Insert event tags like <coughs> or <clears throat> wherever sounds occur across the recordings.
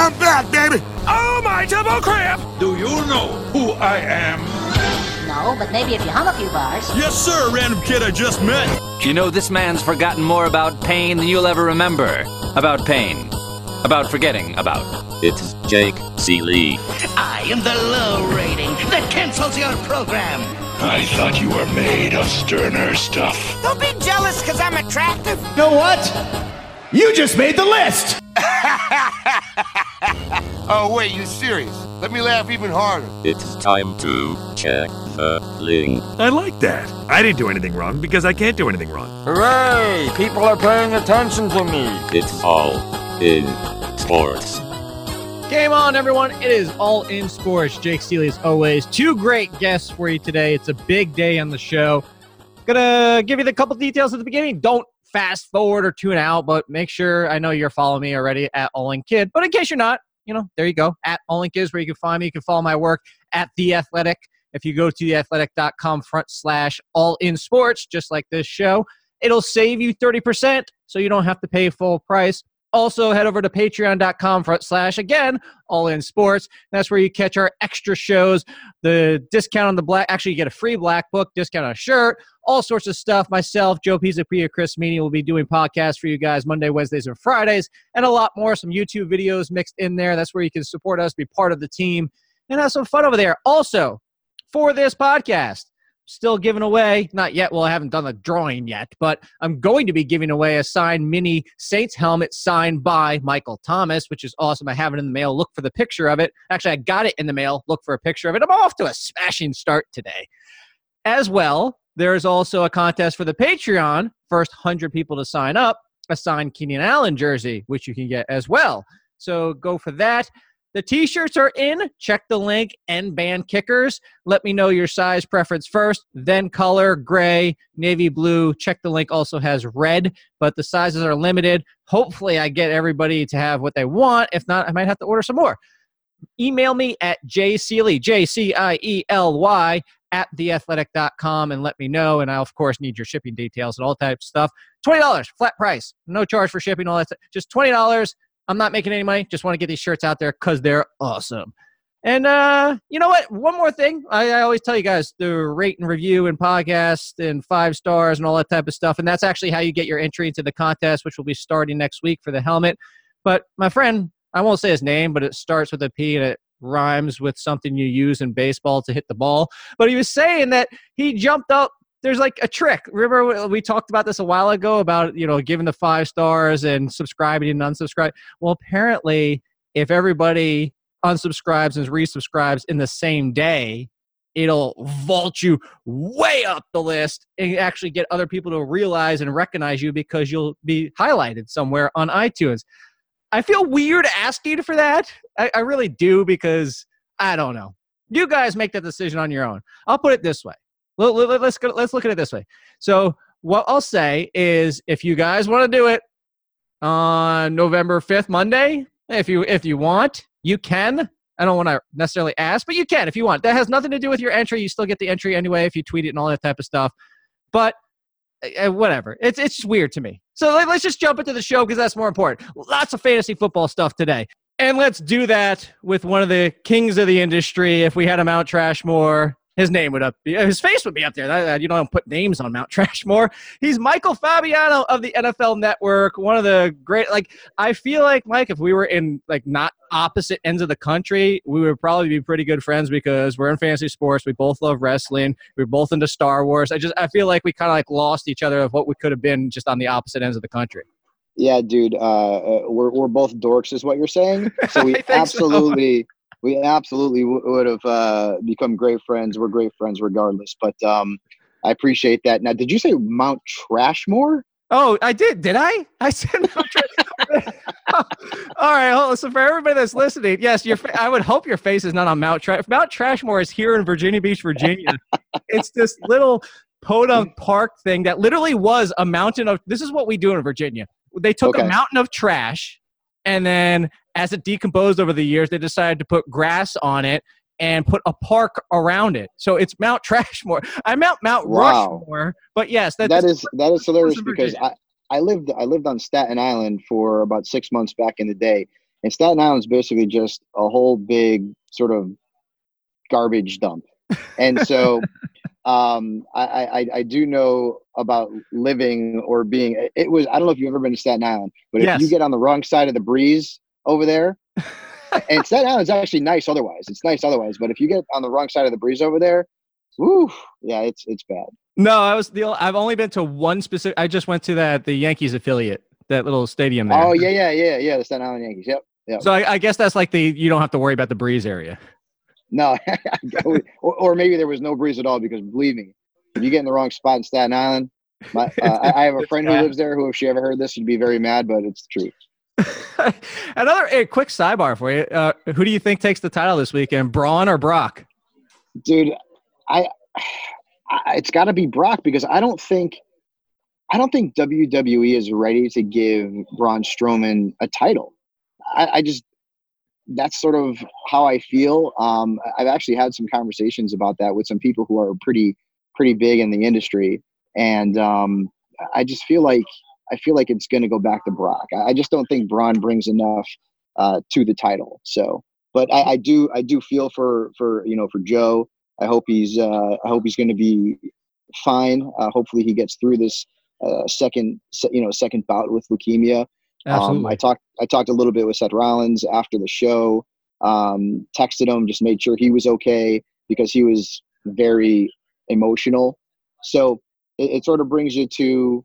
I'm back, baby. Oh, my double crap! Do you know who I am? No, but maybe if you hum a few bars. Yes, sir, random kid I just met. You know, this man's forgotten more about pain than you'll ever remember. About pain. About forgetting about. It's Jake Ciely. I am the low rating that cancels your program. I thought you were made of sterner stuff. Don't be jealous because I'm attractive. You know what? You just made the list! <laughs> oh, wait, you serious? Let me laugh even harder. It's time to check the link. I like that. I didn't do anything wrong because I can't do anything wrong. Hooray! People are paying attention to me. It's all in sports. Game on, everyone. It is all in sports. Jake Ciely, as always. Two great guests for you today. It's a big day on the show. Gonna give you the couple details at the beginning. Don't fast forward or tune out, but make sure I know you're following me already at All In Kid. But in case you're not, you know, there you go. At All In Kid is where you can find me. You can follow my work at The Athletic. If you go to theathletic.com front slash all in sports, just like this show, it'll save you 30% so you don't have to pay full price. Also, head over to patreon.com front slash again, all in sports. That's where you catch our extra shows, the discount on the black. Actually, you get a free black book, discount on a shirt, all sorts of stuff. Myself, Joe Pisapia, Chris Meaney will be doing podcasts for you guys Monday, Wednesdays, and Fridays, and a lot more. Some YouTube videos mixed in there. That's where you can support us, be part of the team, and have some fun over there. Also, for this podcast, still giving away, not yet, well, I haven't done the drawing yet, but I'm going to be giving away a signed mini Saints helmet signed by Michael Thomas, which is awesome. I have it in the mail. Look for the picture of it. Actually, I got it in the mail. Look for a picture of it. I'm off to a smashing start today. As well, there's also a contest for the Patreon. First 100 people to sign up, a signed Keenan Allen jersey, which you can get as well. So go for that. The t-shirts are in. Check the link and band kickers. Let me know your size preference first, then color, gray, navy blue. Check the link also has red, but the sizes are limited. Hopefully I get everybody to have what they want. If not, I might have to order some more. Email me at jciely, J-C-I-E-L-Y, at theathletic.com and let me know. And I, of course, need your shipping details and all of stuff. $20, flat price. No charge for shipping, all that stuff. Just $20 I'm not making any money. Just want to get these shirts out there because they're awesome. And uh, you know what? One more thing. I, I, always tell you guys to rate and review and podcast and five stars and all that type of stuff. And that's actually how you get your entry into the contest, which will be starting next week for the helmet. But my friend, I won't say his name, but it starts with a P and it rhymes with something you use in baseball to hit the ball. But he was saying that he jumped up there's like a trick. Remember we talked about this a while ago about you know giving the five stars and subscribing and unsubscribe. Well, apparently, if everybody unsubscribes and resubscribes in the same day, it'll vault you way up the list and actually get other people to realize and recognize you because you'll be highlighted somewhere on iTunes. I feel weird asking for that. I, I really do because I don't know. You guys make that decision on your own. I'll put it this way Let's go, let's look at it this way. So what I'll say is, if you guys want to do it on November fifth, Monday, if you if you want, you can. I don't want to necessarily ask, but you can if you want. That has nothing to do with your entry. You still get the entry anyway if you tweet it and all that type of stuff. But uh, whatever. It's it's just weird to me. So let, us just jump into the show because that's more important. Lots of fantasy football stuff today. And let's do that with one of the kings of the industry. If we had a Mount Trashmore, his name would up be his face would be up there. You don't put names on Mount <laughs> Trashmore. He's Michael Fabiano of the NFL Network, one of the great. Like I feel like Mike, if we were in like not opposite ends of the country, we would probably be pretty good friends because we're in fantasy sports. We both love wrestling. We're both into Star Wars. I just I feel like we kind of like lost each other of what we could have been just on the opposite ends of the country. Yeah, dude. Uh, uh we're we're both dorks, is what you're saying. <laughs> So we absolutely. So we absolutely w- would have uh, become great friends. We're great friends regardless. But um, I appreciate that. Now, did you say Mount Trashmore? Oh, I did. Did I? I said Mount Trashmore. <laughs> All right. Hold on. So for everybody that's listening, yes, your fa- I would hope your face is not on Mount Trash. Mount Trashmore is here in Virginia Beach, Virginia. it's this little podunk park thing that literally was a mountain of. This is what we do in Virginia. They took okay. a mountain of trash and then as it decomposed over the years, they decided to put grass on it and put a park around it. So it's Mount <laughs> Trashmore. I Mount Mount wow. Rushmore, but yes, that, that is that is hilarious because I, I lived I lived on Staten Island for about six months back in the day, and Staten Island is basically just a whole big sort of garbage dump. And so <laughs> um, I, I, I do know about living or being. It was I don't know if you've ever been to Staten Island, but Yes. if you get on the wrong side of the breeze over there, and Staten <laughs> Island's actually nice otherwise. It's nice otherwise, but if you get on the wrong side of the breeze over there, woo, yeah, it's it's bad. No, I was the. I've only been to one specific. I just went to that the Yankees affiliate, that little stadium there. Oh yeah, yeah, yeah, yeah. The Staten Island Yankees. Yep, yep. So I, I guess that's like the you don't have to worry about the breeze area. No, <laughs> or, or maybe there was no breeze at all because believe me, if you get in the wrong spot in Staten Island, my, uh, I, I have a <laughs> friend who lives there who, if she ever heard this, she'd be very mad, but it's the truth. <laughs> Another a quick sidebar for you. Uh, who do you think takes the title this weekend, Braun or Brock? Dude, I, I it's got to be Brock because I don't think, I don't think WWE is ready to give Braun Strowman a title. I, I just, that's sort of how I feel. Um, I've actually had some conversations about that with some people who are pretty, pretty big in the industry, and um, I just feel like I feel like it's going to go back to Brock. I, I just don't think Braun brings enough uh, to the title. So, but I, I do I do feel for for you know for Joe. I hope he's uh, I hope he's going to be fine. Uh, hopefully he gets through this uh, second you know second bout with leukemia. Um, Absolutely. I talked I talked a little bit with Seth Rollins after the show. Um, texted him, just made sure he was okay because he was very emotional. So it, it sort of brings you to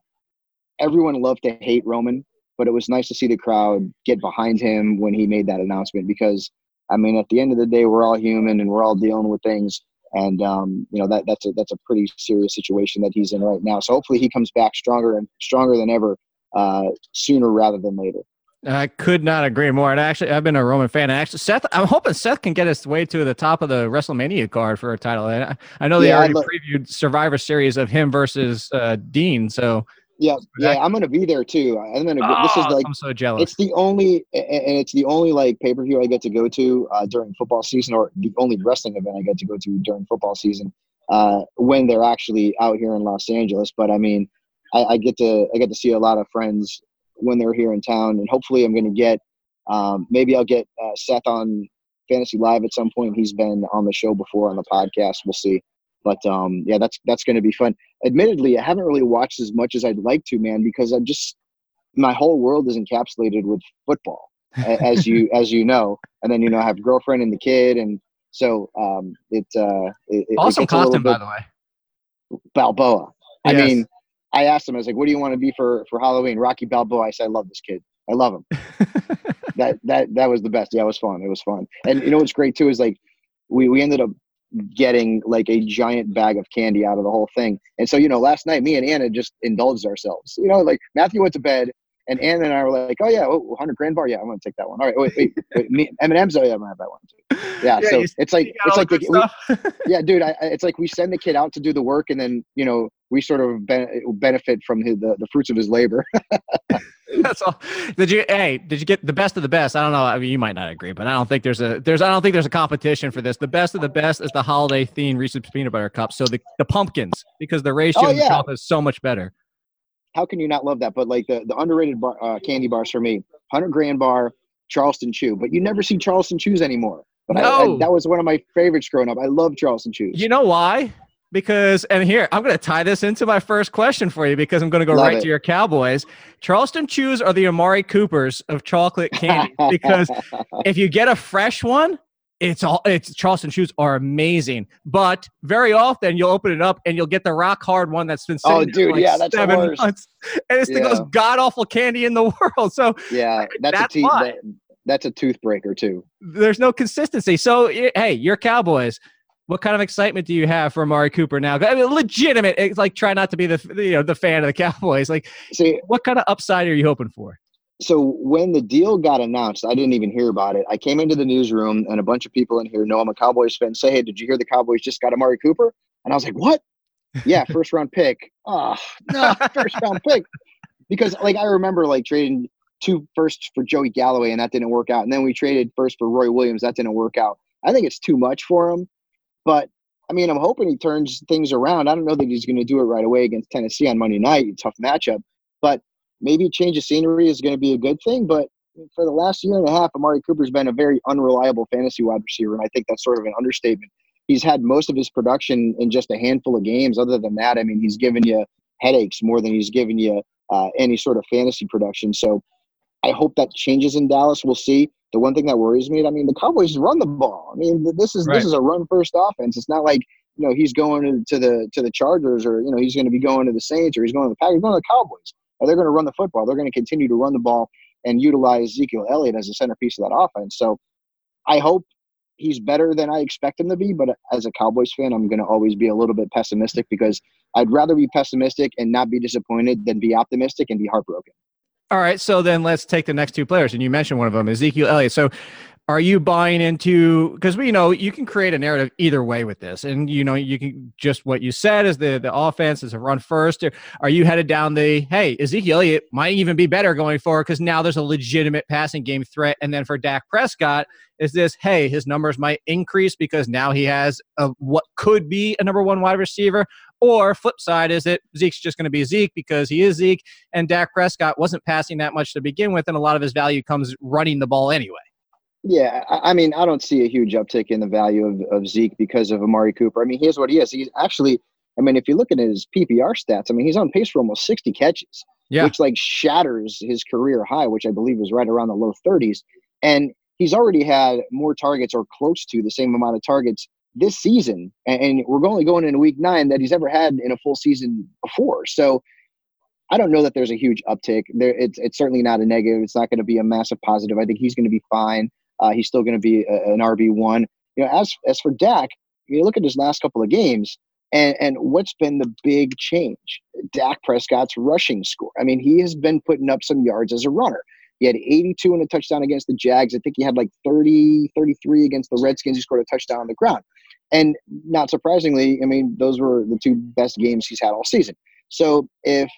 everyone loved to hate Roman, but it was nice to see the crowd get behind him when he made that announcement because I mean at the end of the day we're all human and we're all dealing with things and um, you know that that's a that's a pretty serious situation that he's in right now. So hopefully he comes back stronger and stronger than ever uh, sooner rather than later. I could not agree more. And actually, I've been a Roman fan. And actually, Seth, I'm hoping Seth can get his way to the top of the WrestleMania card for a title. And I, I know they Yeah, already lo- previewed Survivor Series of him versus uh, Dean. So Yeah, yeah, I'm gonna be there too. I'm gonna. oh, this is like I'm so jealous. it's the only and it's the only like pay per view I get to go to uh, during football season, or the only wrestling event I get to go to during football season uh, when they're actually out here in Los Angeles. But I mean, I, I get to I get to see a lot of friends when they're here in town, and hopefully I'm going to get um, maybe I'll get uh, Seth on Fantasy Live at some point. He's been on the show before on the podcast. We'll see. But um, yeah, that's that's going to be fun. Admittedly, I haven't really watched as much as I'd like to, man, because I'm just my whole world is encapsulated with football, <laughs> as you as you know. And then you know I have a girlfriend and the kid, and so um, it, uh, it it awesome a costume, by the way. Balboa. I mean, I asked him, I was like, "What do you want to be for for Halloween?" Rocky Balboa. I said, "I love this kid. I love him." <laughs> that that that was the best. Yeah, it was fun. It was fun. And you know what's great too is like we we ended up getting like a giant bag of candy out of the whole thing. And so you know, last night me and Anna just indulged ourselves. You know, like Matthew went to bed. And Anna and I were like, "Oh yeah, oh, 100 grand bar, yeah, I'm gonna take that one. All right, wait, wait, <laughs> wait me, M&M's, oh yeah, I'm gonna have that one too. Yeah, Yeah, so it's like it's like the we, <laughs> yeah, dude. I- it's like we send the kid out to do the work, and then you know we sort of ben- benefit from his, the the fruits of his labor. <laughs> That's all. Did you? Hey, did you get the best of the best? I don't know. I mean, you might not agree, but I don't think there's a there's I don't think there's a competition for this. The best of the best is the holiday themed Reese's peanut butter cup. So the, the pumpkins because the ratio Oh, of the yeah. is so much better. How can you not love that? But like the the underrated bar, uh, candy bars for me, hundred grand bar, Charleston Chew. But you never see Charleston Chews anymore. But I, I, No. that was one of my favorites growing up. I love Charleston Chews. You know why? Because and here I'm going to tie this into my first question for you because I'm going to go Love right it. to your Cowboys. Charleston Chews are the Amari Coopers of chocolate candy <laughs> because if you get a fresh one, it's all it's Charleston Chews are amazing. But very often you'll open it up and you'll get the rock hard one that's been oh, sitting Oh, there for dude, like yeah, that's seven worst. months, <laughs> and it's the most god awful candy in the <laughs> world. So yeah, that's, That's a te- that, that's a tooth breaker too. there's no consistency. So hey, you're Cowboys. What kind of excitement do you have for Amari Cooper now? I mean, legitimate. It's like try not to be the you know the fan of the <laughs> Cowboys. Like, See, what kind of upside are you hoping for? so when the deal got announced, I didn't even hear about it. I came into the newsroom and a bunch of people in here know I'm a Cowboys fan. Say, hey, did you hear the Cowboys just got Amari Cooper? And I was like, what? Yeah, <laughs> first round pick. Oh, no, first round pick. Because like I remember like trading two firsts for Joey Galloway and that didn't work out, and then we traded first for Roy Williams. That didn't work out. I think it's too much for him, but I mean, I'm hoping he turns things around. I don't know that he's going to do it right away against Tennessee on Monday night. Tough matchup, but maybe change of scenery is going to be a good thing. But for the last year and a half, Amari Cooper's been a very unreliable fantasy wide receiver, and I think that's sort of an understatement. He's had most of his production in just a handful of games. Other than that, I mean, he's given you headaches more than he's given you uh, any sort of fantasy production. So I hope that changes in Dallas. We'll see. The one thing that worries me, I mean, the Cowboys run the ball. I mean, this is right. this is a run first offense. It's not like you know he's going to, the to the Chargers or you know he's going to be going to the Saints or he's going to the Packers. He's going to the Cowboys. Or they're going to run the football. They're going to continue to run the ball and utilize Ezekiel Elliott as the centerpiece of that offense. So I hope he's better than I expect him to be. But as a Cowboys fan, I'm going to always be a little bit pessimistic because I'd rather be pessimistic and not be disappointed than be optimistic and be heartbroken. All right, so then let's take the next two players, and you mentioned one of them, Ezekiel Elliott. So, are you buying into because we know you can create a narrative either way with this, and you know you can just what you said is the the offense is a run first. Are you headed down the hey Ezekiel Elliott might even be better going forward because now there's a legitimate passing game threat, and then for Dak Prescott is this hey his numbers might increase because now he has a what could be a number one wide receiver, or flip side is it Zeke's just going to be Zeke because he is Zeke, and Dak Prescott wasn't passing that much to begin with, and a lot of his value comes running the ball anyway. Yeah, I mean, I don't see a huge uptick in the value of, of Zeke because of Amari Cooper. I mean, here's what he is. He's actually, I mean, if you look at his PPR stats, I mean, he's on pace for almost 60 catches, yeah. which like shatters his career high, which I believe was right around the low 30s. And he's already had more targets or close to the same amount of targets this season, and we're only going into week nine that he's ever had in a full season before. So I don't know that there's a huge uptick. There, it's it's certainly not a negative. It's not going to be a massive positive. I think he's going to be fine. Uh, he's still going to be a, an RB one. You know, as as for Dak, you look at his last couple of games, and and what's been the big change? Dak Prescott's rushing score. I mean, he has been putting up some yards as a runner. He had 82 and a touchdown against the Jags. I think he had like 30, 33 against the Redskins. He scored a touchdown on the ground. And not surprisingly, I mean, those were the two best games he's had all season. So if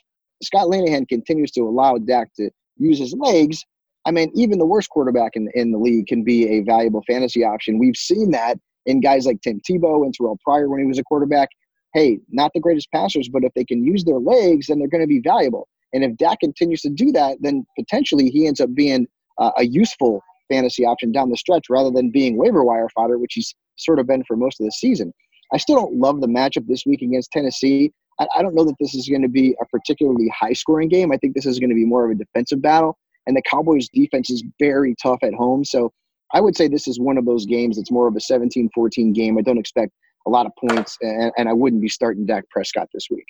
Scott Linehan continues to allow Dak to use his legs, I mean, even the worst quarterback in, in the league can be a valuable fantasy option. We've seen that in guys like Tim Tebow and Terrelle Pryor when he was a quarterback. Hey, not the greatest passers, but if they can use their legs, then they're going to be valuable. And if Dak continues to do that, then potentially he ends up being uh, a useful fantasy option down the stretch rather than being waiver wire fodder, which he's sort of been for most of the season. I still don't love the matchup this week against Tennessee. I, I don't know that this is going to be a particularly high scoring game. I think this is going to be more of a defensive battle. And the Cowboys' defense is very tough at home. So I would say this is one of those games that's more of a 17 14 game. I don't expect a lot of points, and, and I wouldn't be starting Dak Prescott this week.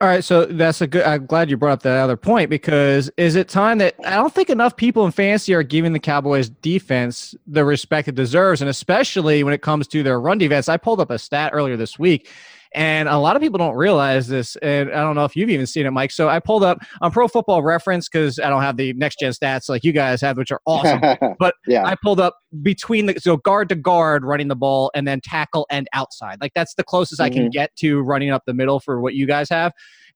All right, so that's a good. I'm glad you brought up that other point because is it time that I don't think enough people in fantasy are giving the Cowboys defense the respect it deserves, and especially when it comes to their run defense. I pulled up a stat earlier this week, and a lot of people don't realize this, and I don't know if you've even seen it, Mike. So I pulled up on Pro Football Reference because I don't have the next gen stats like you guys have, which are awesome. <laughs> but yeah. I pulled up between the so guard to guard running the ball, and then tackle and outside. Like that's the closest mm-hmm. I can mm-hmm. get to running up the middle for what you guys have.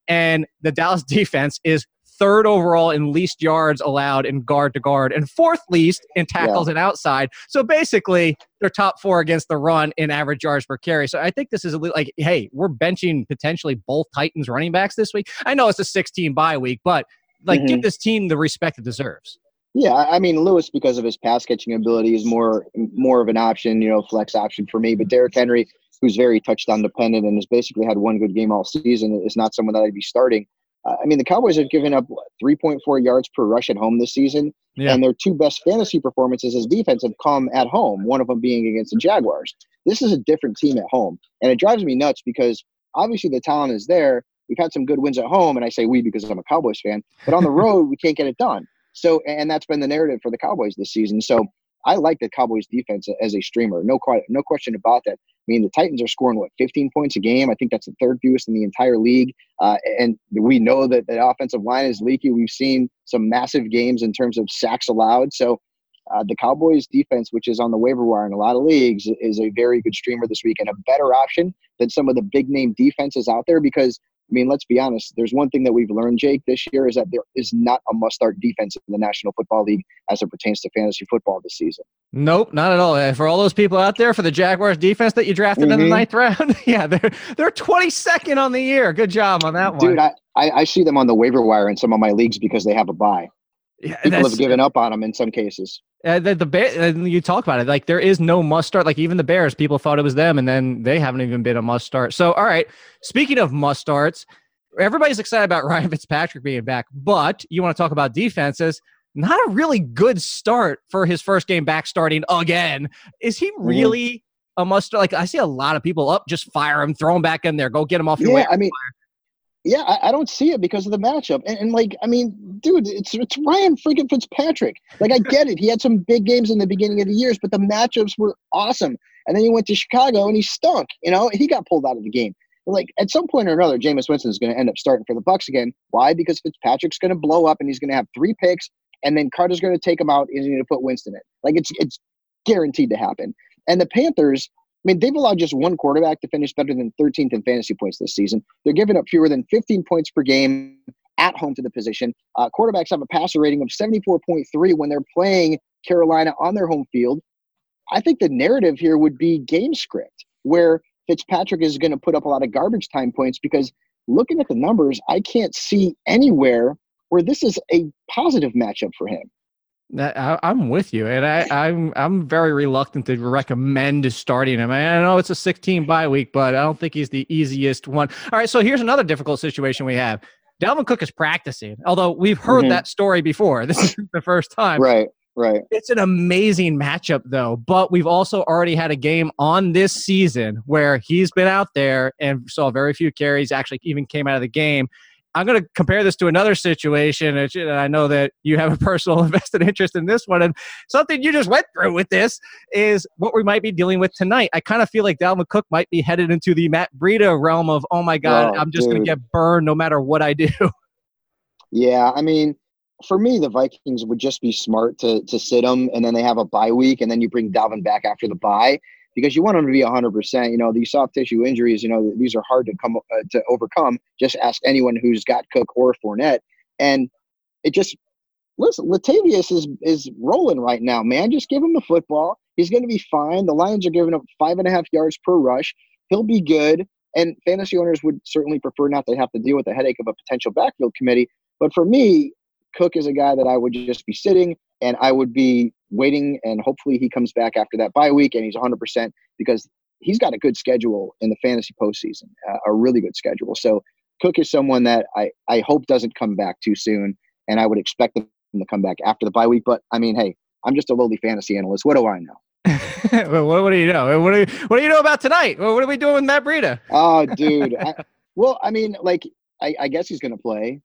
And the Dallas <laughs> defense is third overall in least yards allowed in guard to guard and fourth least in tackles yeah. and outside. So basically, they're top four against the run in average yards per carry. So I think this is a little like, hey, we're benching potentially both Titans running backs this week. I know it's a 16 bye week, but like mm-hmm. give this team the respect it deserves. Yeah, I mean Lewis because of his pass catching ability is more more of an option, you know, flex option for me. But Derrick Henry, who's very touchdown dependent and has basically had one good game all season, is not someone that I'd be starting. Uh, I mean, the Cowboys have given up what, 3.4 yards per rush at home this season, yeah. and their two best fantasy performances as defense have come at home. One of them being against the Jaguars. This is a different team at home, and it drives me nuts because obviously the talent is there. We've had some good wins at home, and I say we because I'm a Cowboys fan. But on the <laughs> road, we can't get it done. So, and that's been the narrative for the Cowboys this season. So, I like the Cowboys defense as a streamer. No, no question about that. I mean, the Titans are scoring what 15 points a game. I think that's the third fewest in the entire league. Uh, and we know that the offensive line is leaky. We've seen some massive games in terms of sacks allowed. So uh, the Cowboys defense, which is on the waiver wire in a lot of leagues, is a very good streamer this week and a better option than some of the big name defenses out there because I mean, let's be honest. There's one thing that we've learned, Jake, this year is that there is not a must-start defense in the National Football League as it pertains to fantasy football this season. Nope, not at all. For all those people out there, for the Jaguars defense that you drafted mm-hmm. in the mm-hmm. ninth round, <laughs> yeah, they're they're 22nd on the year. Good job on that one, dude. I, I, I see them on the waiver wire in some of my leagues because they have a bye. Yeah, People have given up on him in some cases. Uh, the, the bear, you talk about it like there is no must start. Like even the Bears, people thought it was them, and then they haven't even been a must start. So, all right. Speaking of must starts, everybody's excited about <laughs> Ryan Fitzpatrick being back, but you want to talk about defenses. Not a really good start for his first game back starting again. Is he mm-hmm. really mm-hmm. a must start? Like I see a lot of people up, just fire him, throw him back in there, go get him off your yeah, way. I mean, yeah, I, I, don't see it because of the matchup. And, and, like, I mean, dude, it's it's Ryan freaking Fitzpatrick. Like, I get it. He had some big games in the beginning of the years, but the matchups were awesome. And then he went to Chicago and he stunk. You know, he got pulled out of the game. Like at some point or another, Jameis Winston is going to end up starting for the Bucs again. Why? Because Fitzpatrick's going to blow up and he's going to have three picks, and then Koetter's going to take him out and he's going to put Winston in. Like it's it's guaranteed to happen. And the Panthers, mean, they've allowed just one quarterback to finish better than 13th in fantasy points this season. They're giving up fewer than 15 points per game at home to the position. Uh, quarterbacks have a passer rating of 74.3 when they're playing Carolina on their home field. I think the narrative here would be game script, where Fitzpatrick is going to put up a lot of garbage time points because looking at the numbers, I can't see anywhere where this is a positive matchup for him. I, am with you, and I, I'm I'm very reluctant to recommend starting him. I know it's a 16 bye week, but I don't think he's the easiest one. All right, so here's another difficult situation we have. Dalvin Cook is practicing, although we've heard mm-hmm. that story before. <laughs> This is the first time, right? Right. It's an amazing matchup, though. But we've also already had a game on this season where he's been out there and saw very few carries. Actually, even came out of the game. I'm going to compare this to another situation, and I know that you have a personal <laughs> invested interest in this one. And something you just went through with this is what we might be dealing with tonight. I kind of feel like Dalvin Cook might be headed into the Matt Breida realm of, oh my God, oh, I'm just going to get burned no matter what I do. <laughs> Yeah, I mean, for me, the Vikings would just be smart to to sit him, and then they have a bye week, and then you bring Dalvin back after the bye because you want them to be 100%. You know, these soft tissue injuries, you know, these are hard to come uh, to overcome. Just ask anyone who's got Cook or Fournette, and it just listen. Latavius is is rolling right now, man. Just give him the football. He's going to be fine. The Lions are giving up five and a half yards per rush. He'll be good. And fantasy owners would certainly prefer not to have to deal with the headache of a potential backfield committee. But for me, Cook is a guy that I would just be sitting and I would be waiting and hopefully he comes back after that bye week and he's 100% because he's got a good schedule in the fantasy postseason, uh, a really good schedule. So Cook is someone that I, I hope doesn't come back too soon and I would expect him to come back after the bye week. But I mean, hey, I'm just a lowly fantasy analyst. What do I know? <laughs> well, what, what, do you know? What do you, what do you know about tonight? Well, what are we doing with Matt Breida? Oh, <laughs> dude. I, well, I mean, like, I, I guess he's going to play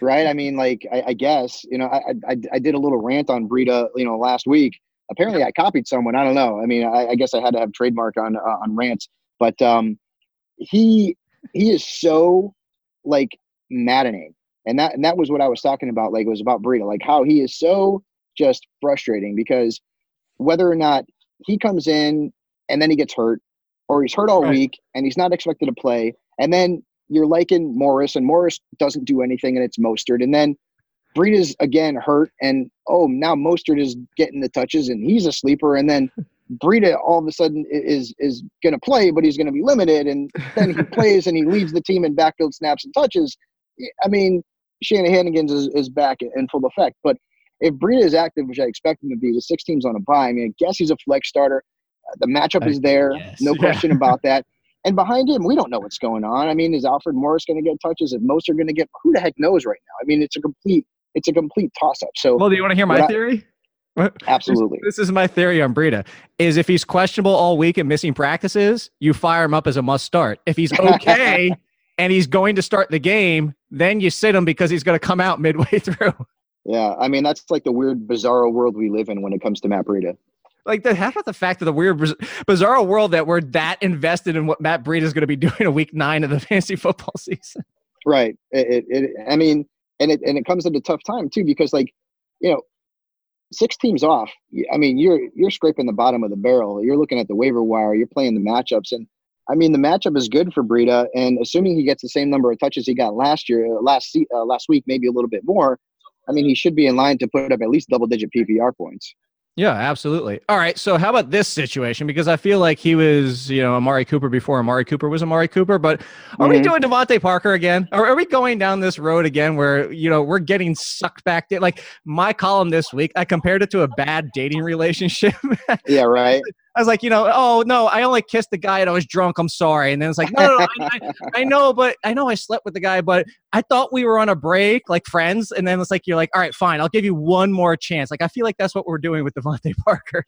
right? I mean, like, I, I guess you know, I, I, I did a little rant on Breida, you know, last week. Apparently, I copied someone. I don't know. I mean, I, I guess I had to have trademark on uh, on rants, but um, he he is so like maddening, and that and that was what I was talking about. Like, it was about Breida, like how he is so just frustrating because whether or not he comes in and then he gets hurt, or he's hurt all right. week and he's not expected to play, and then you're liking Morris, and Morris doesn't do anything, and it's Mostert. And then Breida's again hurt, and oh, now Mostert is getting the touches, and he's a sleeper. And then <laughs> Breida all of a sudden is is going to play, but he's going to be limited. And then he <laughs> plays, and he leads the team in backfield snaps and touches. I mean, Shanahan's is, is back in full effect. But if Breida is active, which I expect him to be, with six teams on a bye, I mean, I guess he's a flex starter. Uh, the matchup is there, no <laughs> question about that. And behind him, we don't know what's going on. I mean, is Alfred Morris going to get touches? If Mostert going to get, who the heck knows right now? I mean, it's a complete, it's a complete toss up. So, well, do you want to hear my I, theory? <laughs> Absolutely. This, this, is my theory on Breida. Is if he's questionable all week and missing practices, you fire him up as a must start. If he's okay <laughs> and he's going to start the game, then you sit him because he's going to come out midway <laughs> through. Yeah, I mean that's like the weird, bizarre world we live in when it comes to Matt Breida. Like the half of the fact of the weird, bizarre world that we're that invested in what Matt Breida is going to be doing a week nine of the <laughs> fantasy football season. Right. It, it, it, I mean, and it and it comes at a tough time too because like, you know, six teams off. I mean, you're you're scraping the bottom of the barrel. You're looking at the waiver wire. You're playing the matchups, and I mean, the matchup is good for Breida. And assuming he gets the same number of touches he got last year, uh, last uh, last week, maybe a little bit more. I mean, he should be in line to put up at least double digit PPR points. Yeah, absolutely. All right. So, how about this situation? Because I feel like he was, you know, Amari Cooper before Amari Cooper was Amari Cooper. But are mm-hmm. we doing DeVante Parker again? Or are we going down this road again where, you know, we're getting sucked back? To, like my column this week, I compared it to a bad dating relationship. <laughs> yeah, right. I was like, you know, oh no, I only kissed the guy and I was drunk. I'm sorry. And then it's like, no, no, no I, I, I, know, but I know I slept with the guy, but I thought we were on a break, like friends. And then it's like, you're like, all right, fine, I'll give you one more chance. Like, I feel like that's what we're doing with DeVante <laughs> Parker.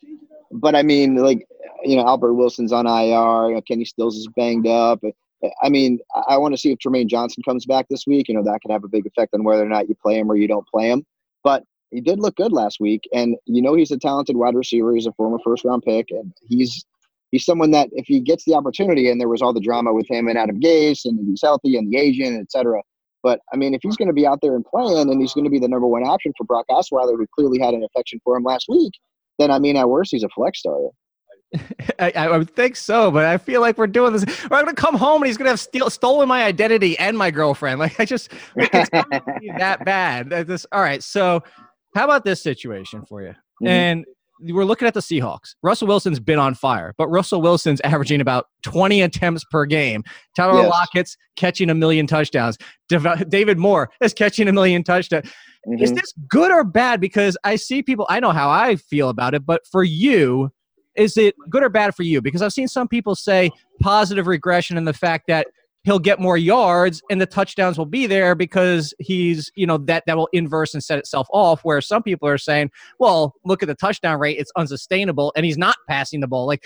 But I mean, like, you know, Albert Wilson's on IR. You know, Kenny Stills is banged up. I mean, I want to see if Trumaine Johnson comes back this week. You know, that could have a big effect on whether or not you play him or you don't play him. But he did look good last week, and you know he's a talented wide receiver. He's a former first round pick, and he's he's someone that if he gets the opportunity, and there was all the drama with him and Adam Gase, and he's healthy and the agent, etc. But I mean, if he's going to be out there and playing, and he's going to be the number one option for Brock Osweiler, who clearly had an affection for him last week, then I mean, at worst, he's a flex starter. <laughs> I, I, would think so, but I feel like we're doing this. I'm gonna come home and he's gonna have steal, stolen my identity and my girlfriend. Like I just, like, <laughs> it's that bad. This, all right. So, how about this situation for you? Mm-hmm. And we're looking at the Seahawks. Russell Wilson's been on fire, but Russell Wilson's <laughs> averaging about 20 attempts per game. Tyler yes. Lockett's catching a million touchdowns. David Moore is catching a million touchdowns. Mm-hmm. Is this good or bad? Because I see people, I know how I feel about it, but for you, is it good or bad for you? Because I've seen some people say positive regression in the fact that he'll get more yards and the touchdowns will be there because he's you know that that will inverse and set itself off where some people are saying well look at the touchdown rate. It's unsustainable and he's not passing the ball. Like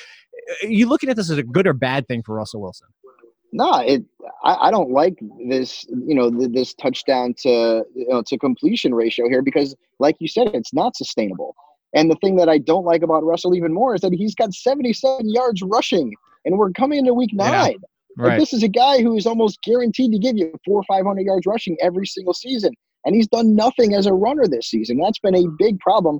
are you looking at this as a good or bad thing for russell wilson? No it I, I don't like this you know this touchdown to you know to completion ratio here because like you said it's not sustainable. And the thing that i don't like about russell even more is that he's got 77 yards rushing and we're coming into week nine. yeah. Right. Like this is a guy who is almost guaranteed to give you four or five hundred yards rushing every single season, and he's done nothing as a runner this season. That's been a big problem.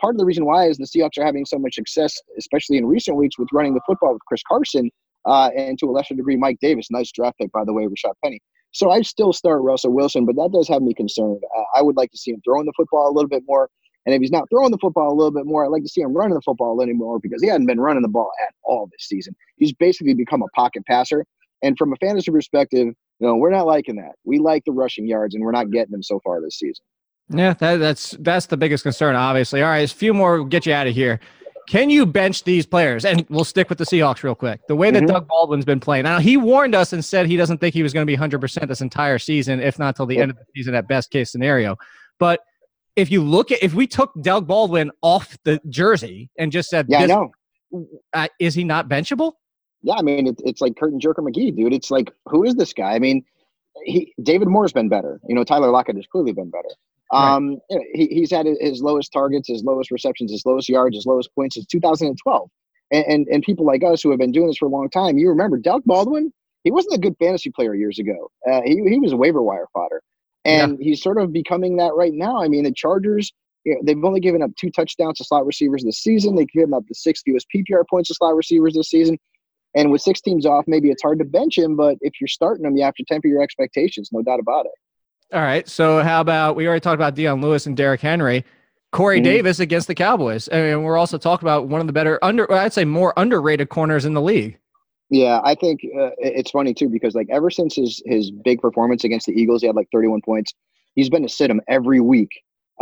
Part of the reason why is the Seahawks are having so much success, especially in recent weeks, with running the football with Chris Carson uh, and to a lesser degree Mike Davis. Nice draft pick, by the way, Rashad Penny. So I still start Russell Wilson, but that does have me concerned. Uh, I would like to see him throwing the football a little bit more. And if he's not throwing the football a little bit more, I'd like to see him running the football a little more because he hasn't been running the ball at all this season. He's basically become a pocket passer. And from a fantasy perspective, you know, we're not liking that. We like the rushing yards, and we're not getting them so far this season. Yeah, that, that's that's the biggest concern, obviously. All right, a few more. We'll get you out of here. Can you bench these players? And we'll stick with the Seahawks real quick. The way that mm-hmm. Doug Baldwin's been playing. Now, he warned us and said he doesn't think he was going to be 100% this entire season, if not till the yep. end of the season at best case scenario. But if you look at, if we took Doug Baldwin off the jersey and just said, yeah, I know. Uh, is he not benchable? yeah, I mean, it, it's like Curtin Jerker McGee, dude. It's like, who is this guy? I mean, he David Moore's been better. You know, Tyler Lockett has clearly been better. Um, right. you know, he, he's had his lowest targets, his lowest receptions, his lowest yards, his lowest points since 2012. And, and, and people like us who have been doing this for a long time, you remember Doug Baldwin? He wasn't a good fantasy player years ago. Uh, he he was a waiver wire fodder, and yeah. he's sort of becoming that right now. I mean, the Chargers. You know, they've only given up two touchdowns to slot receivers this season. They've given up the sixth fewest PPR points to slot receivers this season. And with six teams off, maybe it's hard to bench him, but if you're starting him, you have to temper your expectations, no doubt about it. All right. So how about we already talked about Dion Lewis and Derrick Henry, Corey mm-hmm. Davis against the Cowboys, and we're also talking about one of the better under, I'd say more underrated corners in the league. Yeah, I think uh, it's funny too because like ever since his his big performance against the Eagles, he had like 31 points. He's been to sit him every week,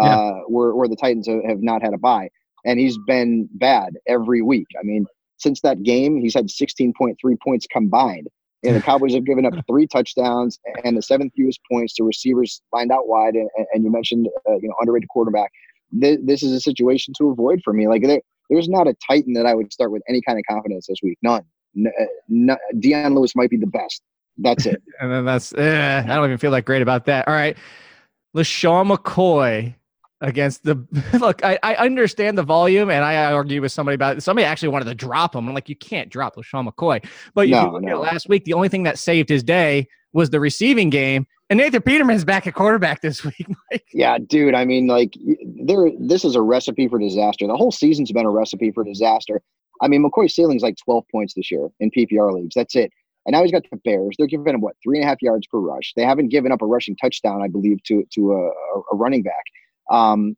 uh, yeah. where where the Titans have not had a bye, and he's been bad every week. I mean, since that game, he's had 16.3 points combined. And the <laughs> Cowboys have given up three touchdowns and the seventh fewest points to receivers lined out wide. And, and you mentioned, uh, you know, underrated quarterback. This, this, is a situation to avoid for me. Like there, there's not a Titan that I would start with any kind of confidence this week. None. Uh, Dion Lewis might be the best. That's it. <laughs> and then that's, eh, I don't even feel that great about that. All right. LeSean McCoy against the <laughs> look. I, I understand the volume, and I argue with somebody about it. Somebody actually wanted to drop him. I'm like, you can't drop LeSean McCoy. But you no, no. last week, the only thing that saved his day was the receiving game. And Nathan Peterman's back at quarterback this <laughs> week. Mike. Yeah, dude. I mean, like, there. This is a recipe for disaster. The whole season's been a recipe for disaster. I mean, McCoy's ceiling's like 12 points this year in PPR leagues. That's it. And now he's got the Bears. They're giving him what three and a half yards per rush. They haven't given up a rushing touchdown, I believe, to to a, a running back. Um,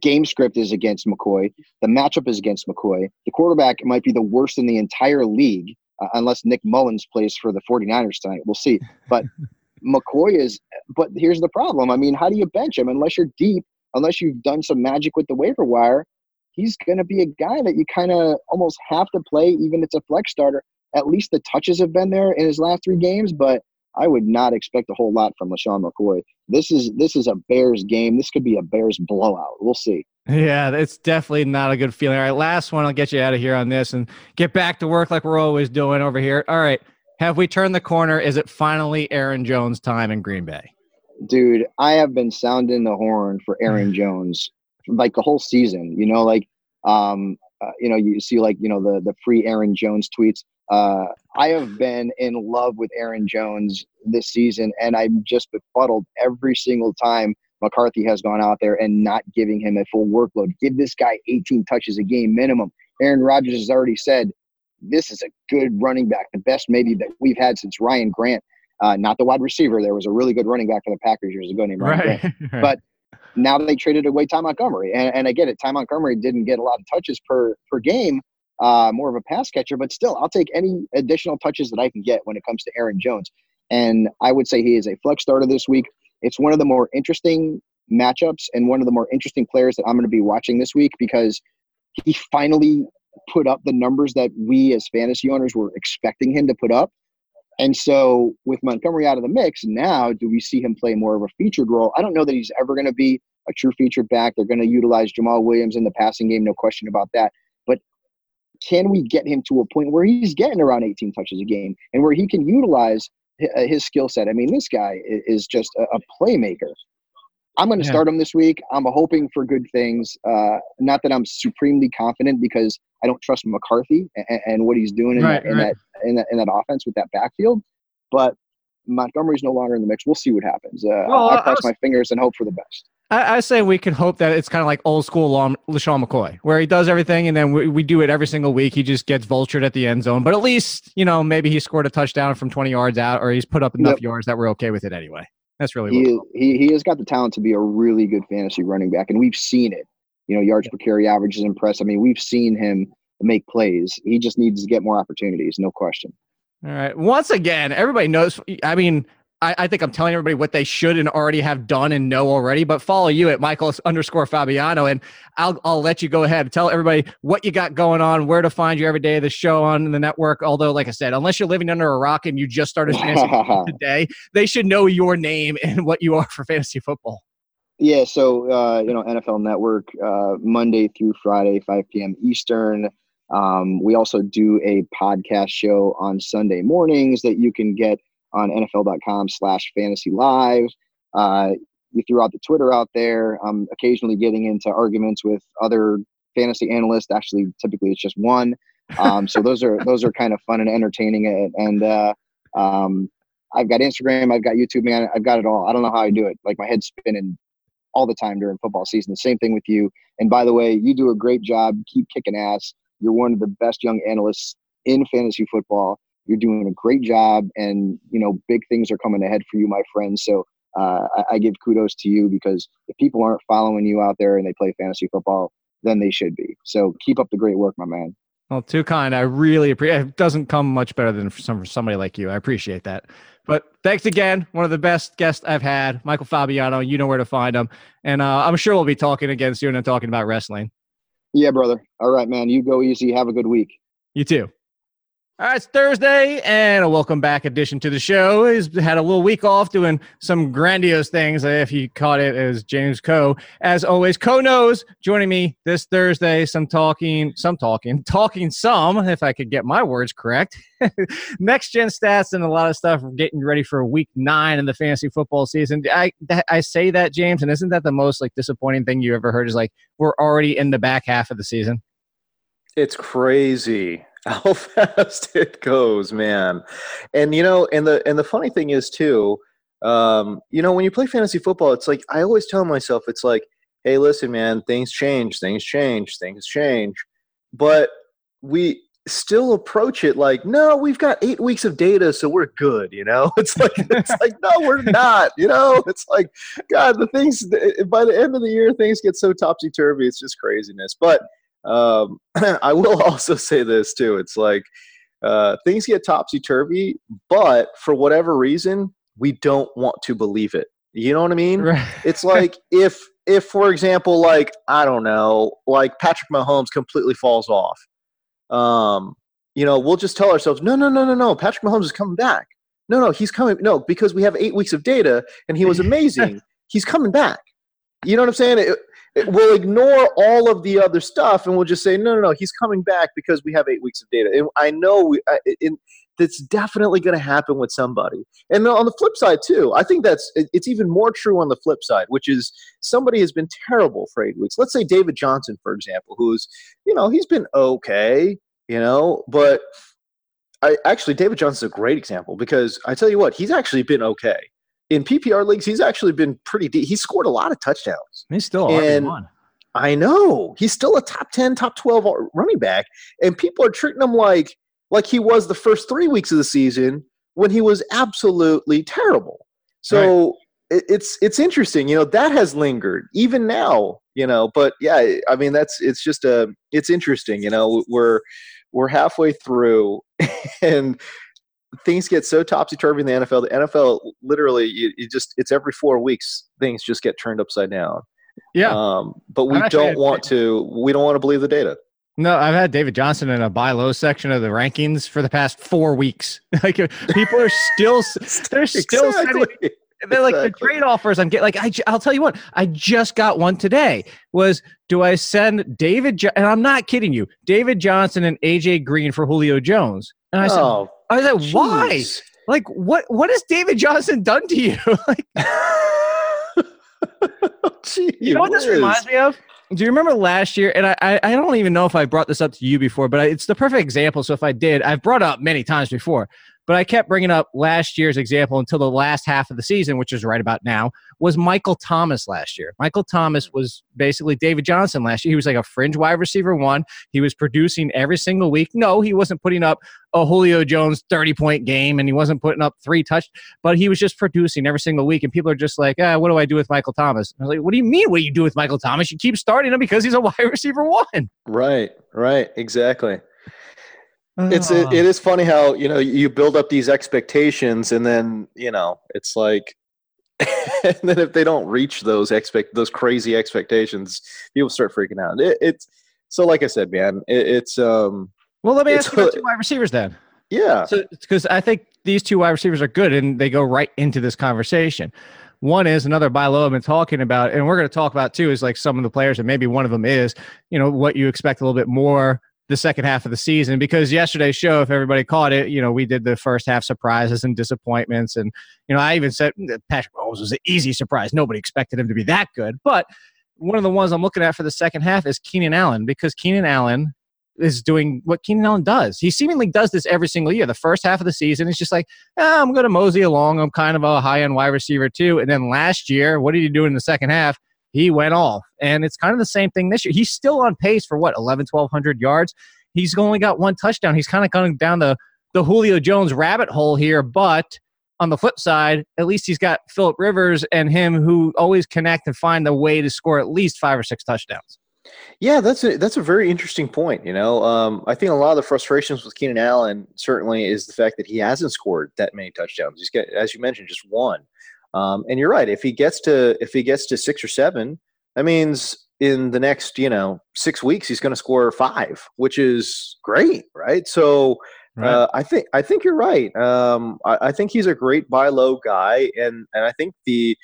game script is against McCoy. The matchup is against McCoy. The quarterback might be the worst in the entire league, uh, unless Nick Mullens plays for the 49ers tonight. We'll see. But <laughs> McCoy is, but here's the problem. I mean, how do you bench him unless you're deep, unless you've done some magic with the waiver wire? He's going to be a guy that you kind of almost have to play, even if it's a flex starter. At least the touches have been there in his last three games, but I would not expect a whole lot from LeSean McCoy. This is this is a Bears game. This could be a Bears blowout. We'll see. Yeah, it's definitely not a good feeling. All right, last one. I'll get you out of here on this and get back to work like we're always doing over here. All right, have we turned the corner? Is it finally Aaron Jones' time in Green Bay? Dude, I have been sounding the horn for Aaron <sighs> Jones like the whole season. You know, like um, uh, you know, you see like you know the the free Aaron Jones tweets. Uh, I have been in love with Aaron Jones this season, and I'm just befuddled every single time McCarthy has gone out there and not giving him a full workload. Give this guy 18 touches a game minimum. Aaron Rodgers has already said this is a good running back, the best maybe that we've had since Ryan Grant. Uh, not the wide receiver. There was a really good running back for the Packers years ago named Ryan right. Grant. <laughs> But now they traded away Ty Montgomery, and, and I get it. Ty Montgomery didn't get a lot of touches per per game, uh, more of a pass catcher, but still, I'll take any additional touches that I can get when it comes to Aaron Jones. And I would say he is a flex starter this week. It's one of the more interesting matchups and one of the more interesting players that I'm going to be watching this week because he finally put up the numbers that we as fantasy owners were expecting him to put up. And so with Montgomery out of the mix, now do we see him play more of a featured role? I don't know that he's ever going to be a true featured back. They're going to utilize Jamaal Williams in the passing game, no question about that But can we get him to a point where he's getting around 18 touches a game and where he can utilize uh, his skill set? I mean, this guy is just a, playmaker. I'm going to yeah. start him this week. I'm hoping for good things. Uh, not that I'm supremely confident because I don't trust McCarthy and, and what he's doing in, right, that, in right. that, in that in that offense with that backfield. But Montgomery's no longer in the mix. We'll see what happens. Uh, well, I cross was, my fingers and hope for the best. I, I, say we can hope that it's kind of like old school LeSean McCoy, where he does everything and then we, we do it every single week. He just gets vultured at the end zone. But at least, you know, maybe he scored a touchdown from 20 yards out or he's put up enough yep. yards that we're okay with it anyway. That's really he, he, he has got the talent to be a really good fantasy running back, and we've seen it. You know, yards per carry average is impressive. I mean, we've seen him make plays. He just needs to get more opportunities, no question. All right. Once again, everybody knows. I mean, I, I, think I'm telling everybody what they should and already have done and know already. But follow you at Michael underscore Fabiano, and I'll I'll let you go ahead. and Tell everybody what you got going on, where to find you every day of the show on the network. Although, like I said, unless you're living under a rock and you just started fantasy <laughs> today, they should know your name and what you are for fantasy football. Yeah, so uh, you know, NFL Network, uh, Monday through Friday, 5 p.m. Eastern. Um, we also do a podcast show on Sunday mornings that you can get on NFL.com slash fantasy live. Uh, we threw out the Twitter out there. I'm occasionally getting into arguments with other fantasy analysts. Actually, typically it's just one. Um, so those are those are kind of fun and entertaining. And uh, um, I've got Instagram, I've got YouTube, man. I've got it all. I don't know how I do it. Like my head's spinning all the time during football season. The same thing with you. And by the way, you do a great job. Keep kicking ass. You're one of the best young analysts in fantasy football. You're doing a great job, and you know big things are coming ahead for you, my friend. So uh, I, I give kudos to you because if people aren't following you out there and they play fantasy football, then they should be. So keep up the great work, my man. Well, too kind. I really appreciate. It doesn't come much better than for, some, for somebody like you. I appreciate that. But thanks again. One of the best guests I've had, Michael Fabiano. You know where to find him, and uh, I'm sure we'll be talking again soon and talking about wrestling. Yeah, brother. All right, man. You go easy. Have a good week. You too. All right, it's Thursday, and a welcome back edition to the show. He's had a little week off doing some grandiose things, if you caught it as James Koh. As always, Koh knows joining me this Thursday. Some talking, some talking, <laughs> talking some, if I could get my words correct. <laughs> Next gen stats and a lot of stuff getting ready for week nine in the fantasy football season. I I say that, James, and isn't that the most like disappointing thing you ever heard? Is like we're already in the back half of the season. It's crazy <laughs> how fast it goes, man. And you know, and the and the funny thing is too, um, you know, when you play fantasy football, it's like I always tell myself, it's like, hey, listen, man, things change, things change, things change. But we still approach it like, no, we've got eight weeks of data, so we're good. You know, <laughs> it's like it's <laughs> like no, we're not. You know, it's like God, the things by the end of the year, things get so topsy turvy. It's just craziness. But um, <clears throat> I will <laughs> also say this too. It's like uh, things get topsy turvy, but for whatever reason, we don't want to believe it. You know what I mean? Right. It's like <laughs> if if for example, like I don't know, like Patrick Mahomes completely falls off um, you know, we'll just tell ourselves, no, no, no, no, no, Patrick Mahomes is coming back. No, no, he's coming. No, because we have eight weeks of data and he was <laughs> amazing. he's coming back. You know what I'm saying? It, we'll ignore all of the other stuff and we'll just say, no, no, no, he's coming back because we have eight weeks of data. And I know we, I, it, that's definitely going to happen with somebody. And on the flip side too, I think that's it's even more true on the flip side, which is somebody has been terrible for eight weeks. Let's say David Johnson, for example, who's you know he's been okay, you know, but I actually David Johnson's a great example because I tell you what, he's actually been okay in PPR leagues. He's actually been pretty. deep. He scored a lot of touchdowns. He's still and, one. I know he's still a top ten, top twelve running back, and people are treating him like like he was the first three weeks of the season when he was absolutely terrible. So right. it, it's it's interesting, you know, that has lingered even now, you know. But yeah, I mean, that's it's just a it's interesting, you know. We're we're halfway through, <laughs> and things get so topsy turvy in the NFL. The NFL literally, you, you, just it's every four weeks things just get turned upside down. Yeah. Um, but we don't want to. We don't want to believe the data. No, I've had David Johnson in a buy low section of the rankings for the past four weeks. <laughs> like people are still, <laughs> they're still exactly. sending, they're like the trade offers I'm getting. Like I, I'll tell you what, I just got one today. Was do I send David? Jo- and I'm not kidding you, David Johnson and AJ Green for Julio Jones? And I said, oh, I said, geez. why? Like what? What has David Johnson done to you? <laughs> like, Gee, you know what this reminds me of? Do you remember last year? And I, I don't even know if I brought this up to you before, but it's the perfect example. So if I did, I've brought up many times before. But I kept bringing up last year's example until the last half of the season, which is right about now, was Michael Thomas last year. Michael Thomas was basically David Johnson last year. He was like a fringe wide receiver one. He was producing every single week. No, he wasn't putting up a Julio Jones 30 point game and he wasn't putting up three touch, but he was just producing every single week. And people are just like, ah, what do I do with Michael Thomas? I was like, what do you mean? What do you do with Michael Thomas? You keep starting him because he's a <laughs> wide receiver one. Right, right, exactly it's it, it is funny how you know you build up these expectations and then you know it's like <laughs> and then if they don't reach those expect those crazy expectations people start freaking out. It, it's so like i said man it, it's um well let me ask you about <laughs> two wide receivers then. Yeah. So because i think these two wide receivers are good and they go right into this conversation. One is another buy low I've been talking about, and we're going to talk about too, is like some of the players, and maybe one of them is, you know, what you expect a little bit more the second half of the season because yesterday's show, if everybody caught it, you know, we did the first half surprises and disappointments. And, you know, I even said Patrick Mahomes was an easy surprise. Nobody expected him to be that good. But one of the ones I'm looking at for the second half is Keenan Allen because Keenan Allen is doing what Keenan Allen does. He seemingly does this every single year. The first half of the season, he's just like, eh, I'm going to mosey along. I'm kind of a high end wide receiver too. And then last year, what did he do in the second half? He went off. And it's kind of the same thing this year. He's still on pace for what, 11, 1,200 yards. He's only got one touchdown. He's kind of going down the, the Julio Jones rabbit hole here. But on the flip side, at least he's got Philip Rivers and him who always connect and find the way to score at least five or six touchdowns. Yeah, that's a that's a very interesting point. You know, um, I think a lot of the frustrations with Keenan Allen certainly is the fact that he hasn't scored that many touchdowns. He's got, as you mentioned, just one. Um, and you're right. If he gets to if he gets to six or seven, that means in the next you know six weeks he's going to score five, which is great, right? So right. Uh, I think I think you're right. Um, I, I, think he's a great buy low guy, and and I think the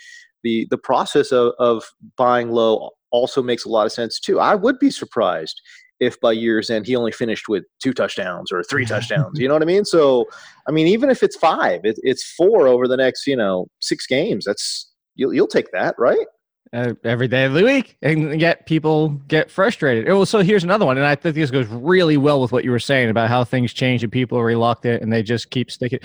the the process of, of buying low also makes a lot of sense too. I would be surprised if by year's end he only finished with two touchdowns or three <laughs> touchdowns. You know what I mean? So, I mean, even if it's five, it, it's four over the next, you know, six games. That's you'll you'll take that, right? Uh, every day of the week, and yet people get frustrated. Oh, so here's another one, and I think this goes really well with what you were saying about how things change and people are reluctant and they just keep sticking.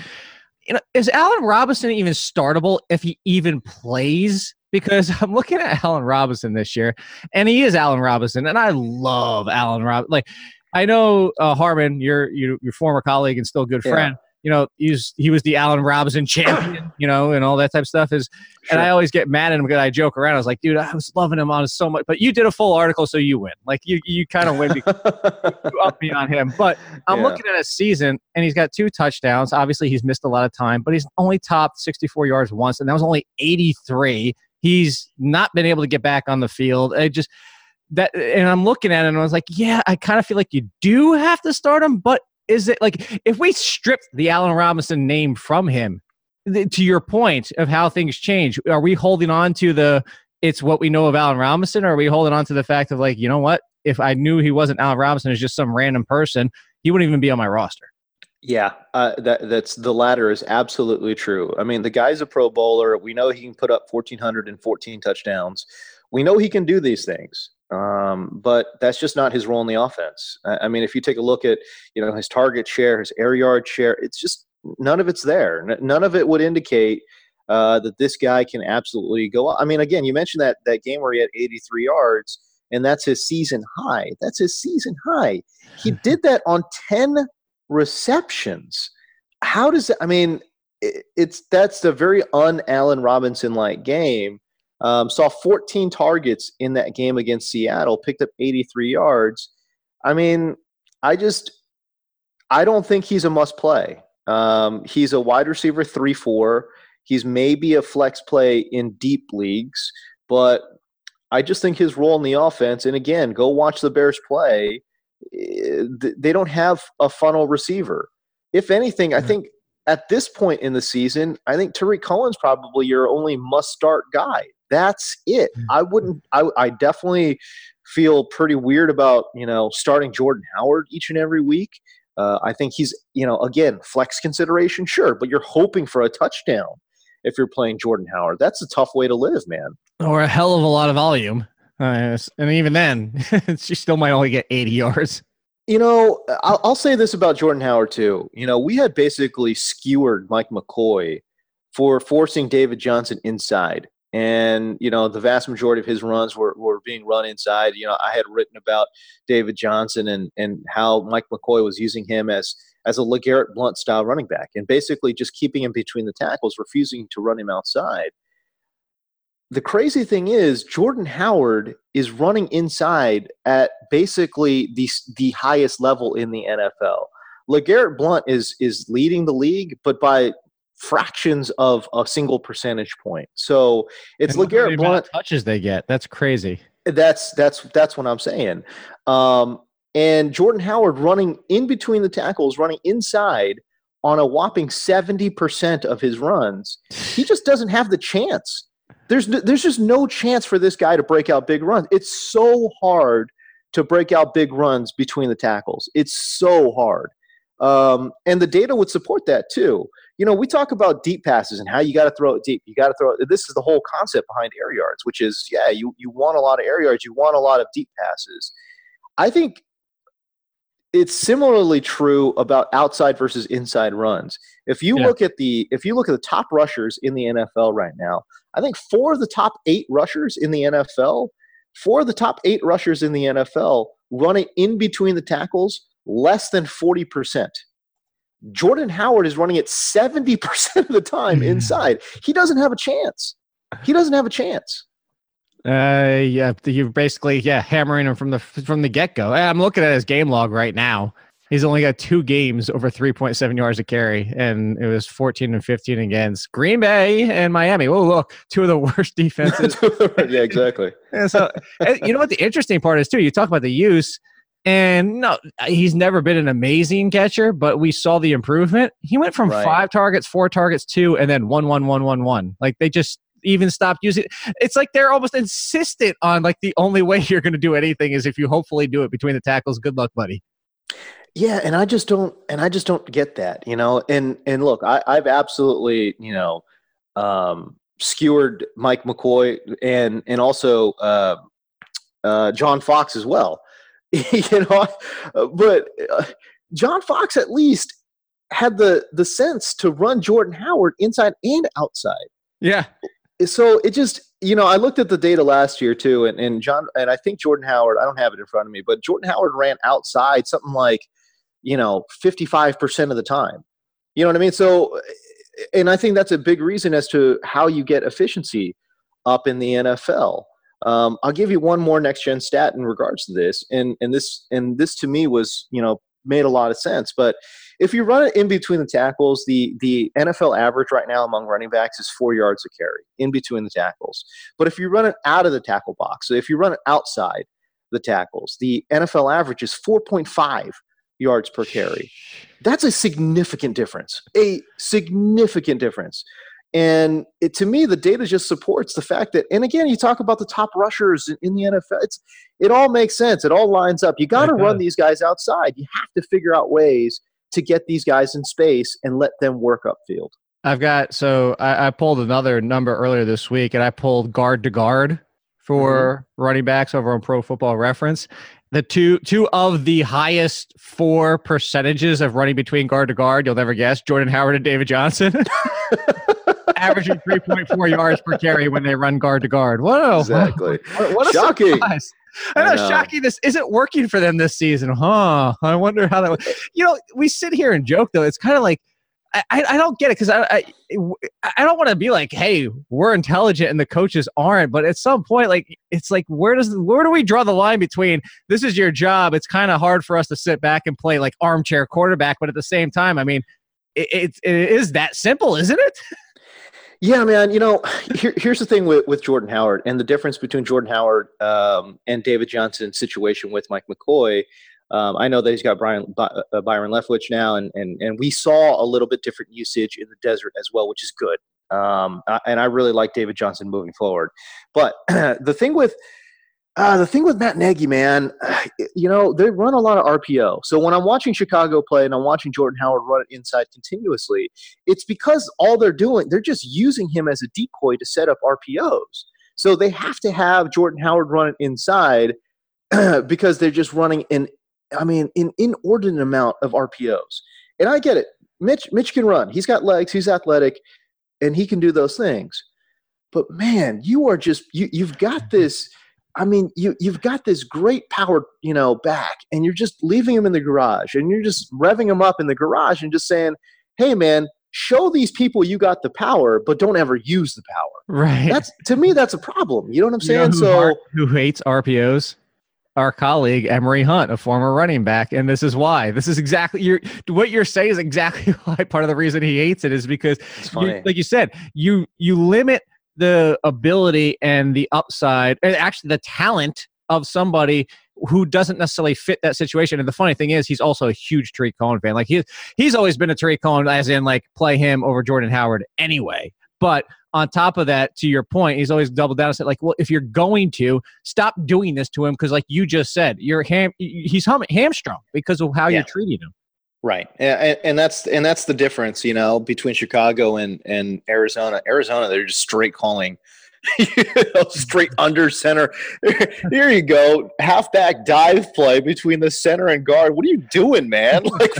You know, is Allen Robinson even startable if he even plays? Because I'm looking at Allen Robinson this year, and he is Allen Robinson, and I love Allen Rob. Like I know uh, Harmon, your your your former colleague and still good friend. Yeah. You know, he's he was the Allen Robinson <coughs> champion, you know, and all that type of stuff. Is sure. and I always get mad at him because I joke around. I was like, dude, I was loving him on so much, but you did a full article, so you win. Like you you kind of win because <laughs> you up me on him. But I'm yeah. looking at a season, and he's got two touchdowns. Obviously, he's missed a lot of time, but he's only topped 64 yards once, and that was only 83. He's not been able to get back on the field. I just that and I'm looking at it and I was like, yeah, I kind of feel like you do have to start him, but is it like if we stripped the Allen Robinson name from him, to your point of how things change, are we holding on to the it's what we know of Allen Robinson, or are we holding on to the fact of like, you know what? If I knew he wasn't Allen Robinson, is just some random person, he wouldn't even be on my roster. Yeah, uh, that that's the latter is absolutely true. I mean, the guy's a Pro Bowler. We know he can put up 1,414 touchdowns. We know he can do these things. Um, but that's just not his role in the offense. I, I, mean, if you take a look at you know his target share, his air yard share, it's just none of it's there. N- none of it would indicate uh, that this guy can absolutely go. Up. I mean, again, you mentioned that that game where he had 83 yards, and that's his season high. That's his season high. He <laughs> did that on 10 receptions. How does? I mean, it, it's that's a very un Allen Robinson like game um, saw 14 targets in that game against Seattle, picked up 83 yards. I mean, I just, I don't think he's a must play. Um, he's a wide receiver 3 4. He's maybe a flex play in deep leagues, but I just think his role in the offense, and again, go watch the Bears play, they don't have a funnel receiver. If anything, I think at this point in the season, I think Tarik Cohen's probably your only must start guy. That's it. Mm. I wouldn't. I, I definitely feel pretty weird about you know starting Jordan Howard each and every week. Uh, I think he's you know again flex consideration, sure, but you're hoping for a touchdown if you're playing Jordan Howard. That's a tough way to live, man. Or a hell of a lot of volume. Uh, and even then, <laughs> she still might only get 80 yards. You know, I'll, I'll, say this about Jordan Howard too. You know, we had basically skewered Mike McCoy for forcing David Johnson inside and you know the vast majority of his runs were, were being run inside you know i had written about david johnson and and how mike mccoy was using him as as a legarrette blunt style running back and basically just keeping him between the tackles refusing to run him outside the crazy thing is jordan howard is running inside at basically the the highest level in the nfl legarrette blunt is is leading the league but by fractions of a single percentage point. So it's LeGarrette Blunt touches they get. That's crazy. That's that's that's what I'm saying. Um, and Jordan Howard running in between the tackles, running inside on a whopping 70% of his runs. He just doesn't have the chance. There's there's just no chance for this guy to break out big runs. It's so hard to break out big runs between the tackles. It's so hard. Um, and the data would support that too you know, we talk about deep passes and how you got to throw it deep. You got to throw it. This is the whole concept behind air yards, which is, yeah, you, you want a lot of air yards, you want a lot of deep passes. I think it's similarly true about outside versus inside runs. If you yeah. look at the if you look at the top rushers in the NFL right now, I think four of the top eight rushers in the NFL, four of the top eight rushers in the NFL run it in between the tackles less than forty percent. Jordan Howard is running it 70% of the time mm-hmm. inside. He doesn't have a chance. He doesn't have a chance. Uh, yeah, you're basically yeah hammering him from the from the get go. I'm looking at his game log right now. He's only got two games over 3.7 yards a carry, and it was 14 and 15 against Green Bay and Miami. Oh, look, two of the <laughs> worst defenses. <laughs> yeah, exactly. <laughs> and so, you know what the interesting part is too. You talk about the use and no, he's never been an amazing catcher, but we saw the improvement. He went from right. five targets, four targets, two, and then one, one, one, one, one. Like they just even stopped using it. It's like they're almost insistent on like the only way you're going to do anything is if you hopefully do it between the tackles. Good luck, buddy. Yeah, and I just don't, and I just don't get that, you know. And and look, I, I've absolutely, you know, um, skewered Mike McCoy and and also uh, uh, John Fox as well. <laughs> you know, but uh, John Fox at least had the the sense to run Jordan Howard inside and outside. Yeah. So it just you know, I looked at the data last year too, and, and John and I think Jordan Howard. I don't have it in front of me, but Jordan Howard ran outside something like, you know, fifty five percent of the time. You know what I mean? So, and I think that's a big reason as to how you get efficiency up in the NFL. Um, I'll give you one more next gen stat in regards to this, and and this and this to me was you know made a lot of sense. But if you run it in between the tackles, the the NFL average right now among running backs is four yards a carry in between the tackles. But if you run it out of the tackle box, so if you run it outside the tackles, the NFL average is four point five yards per carry. That's a significant difference. A significant difference. And it, to me, the data just supports the fact that, and again, you talk about the top rushers in, in the NFL. It's, it all makes sense. It all lines up. You got to run these guys outside. You have to figure out ways to get these guys in space and let them work upfield. I've got so I, I pulled another number earlier this week, and I pulled guard to guard for mm-hmm. running backs over on Pro Football Reference. The two two of the highest four percentages of running between guard to guard, you'll never guess, Jordan Howard and David Johnson. <laughs> averaging 3.4 yards per carry when they run guard to guard. Whoa. Exactly. What, <laughs> what a Shocking. surprise. I know, I know, shocking. This isn't working for them this season, huh? I wonder how that. Was. You know, we sit here and joke though. It's kind of like I, I don't get it because I, I I don't want to be like, hey, we're intelligent and the coaches aren't. But at some point, like it's like where does where do we draw the line between this is your job? It's kind of hard for us to sit back and play like armchair quarterback, but at the same time, I mean, it, it, it is that simple, isn't it? <laughs> Yeah, man. You know, <sighs> here, here's the thing with, with Jordan Howard and the difference between Jordan Howard um, and David Johnson's situation with Mike McCoy. Um, I know that he's got Brian, uh, Byron Leftwich now, and, and, and we saw a little bit different usage in the desert as well, which is good. Um, and I really like David Johnson moving forward. But <clears throat> the thing with uh, the thing with Matt Nagy, man, <sighs> you know, they run a lot of RPO. So when I'm watching Chicago play and I'm watching Jordan Howard run it inside continuously, it's because all they're doing, they're just using him as a decoy to set up RPOs. So they have to have Jordan Howard run it inside <clears throat> because they're just running an, I mean, an inordinate amount of RPOs. And I get it. Mitch, Mitch can run. He's got legs. He's athletic, and he can do those things. But man, you are just you. You've got this I mean, you you've got this great power, you know, back, and you're just leaving him in the garage, and you're just revving him up in the garage, and just saying, "Hey, man, show these people you got the power, but don't ever use the power." Right. That's to me, that's a problem. You know what I'm saying? You know who, so who hates RPOs? Our colleague Emory Hunt, a former running back, and this is why. This is exactly your what you're saying is exactly <laughs> why. Part of the reason he hates it is because, you, like you said, you you limit the ability and the upside, and actually the talent of somebody who doesn't necessarily fit that situation. And the funny thing is, he's also a huge Tarik Cohen fan. Like he's he's always been a Tarik Cohen, as in like play him over Jordan Howard anyway. But on top of that, to your point, he's always doubled down and said, like, well, if you're going to stop doing this to him, because like you just said, you're ham he's hum- hamstrung because of how yeah. you're treating him. Right, and, and that's and that's the difference, you know, between Chicago and and Arizona. Arizona, they're just straight calling, <laughs> you know, straight under center. <laughs> Here you go, halfback dive play between the center and guard. What are you doing, man? <laughs> Like,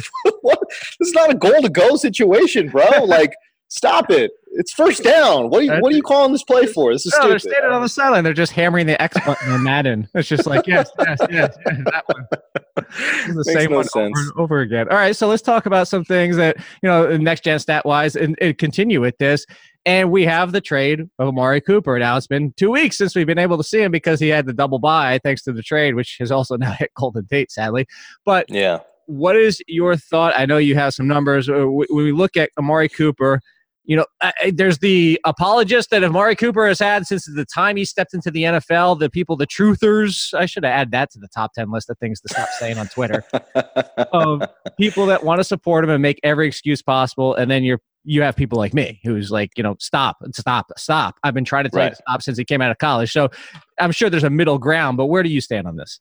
what? This is not a goal to go situation, bro. Like, stop it. It's first down. What are you, what are you calling this play for? This is no, stupid. They're standing on the sideline. They're just hammering the X button on Madden. It's just like yes, yes, yes, yes that one. The Makes same no one sense. over and over again. All right, so let's talk about some things that you know next gen stat wise, and, and continue with this. And we have the trade of Amari Cooper. Now it's been two weeks since we've been able to see him because he had the double bye thanks to the trade, which has also <laughs> now hit Golden Tate, sadly. But yeah, what is your thought? I know you have some numbers. Uh, when we look at Amari Cooper you know, I, there's the apologist that Amari Cooper has had since the time he stepped into the NFL. The people, the truthers. I should have add that to the top ten list of things to stop saying on Twitter. <laughs> of people that want to support him and make every excuse possible, and then you're you have people like me who's like, you know, stop, stop, stop. I've been trying to tell right. you to stop since he came out of college. So I'm sure there's a middle ground, but where do you stand on this?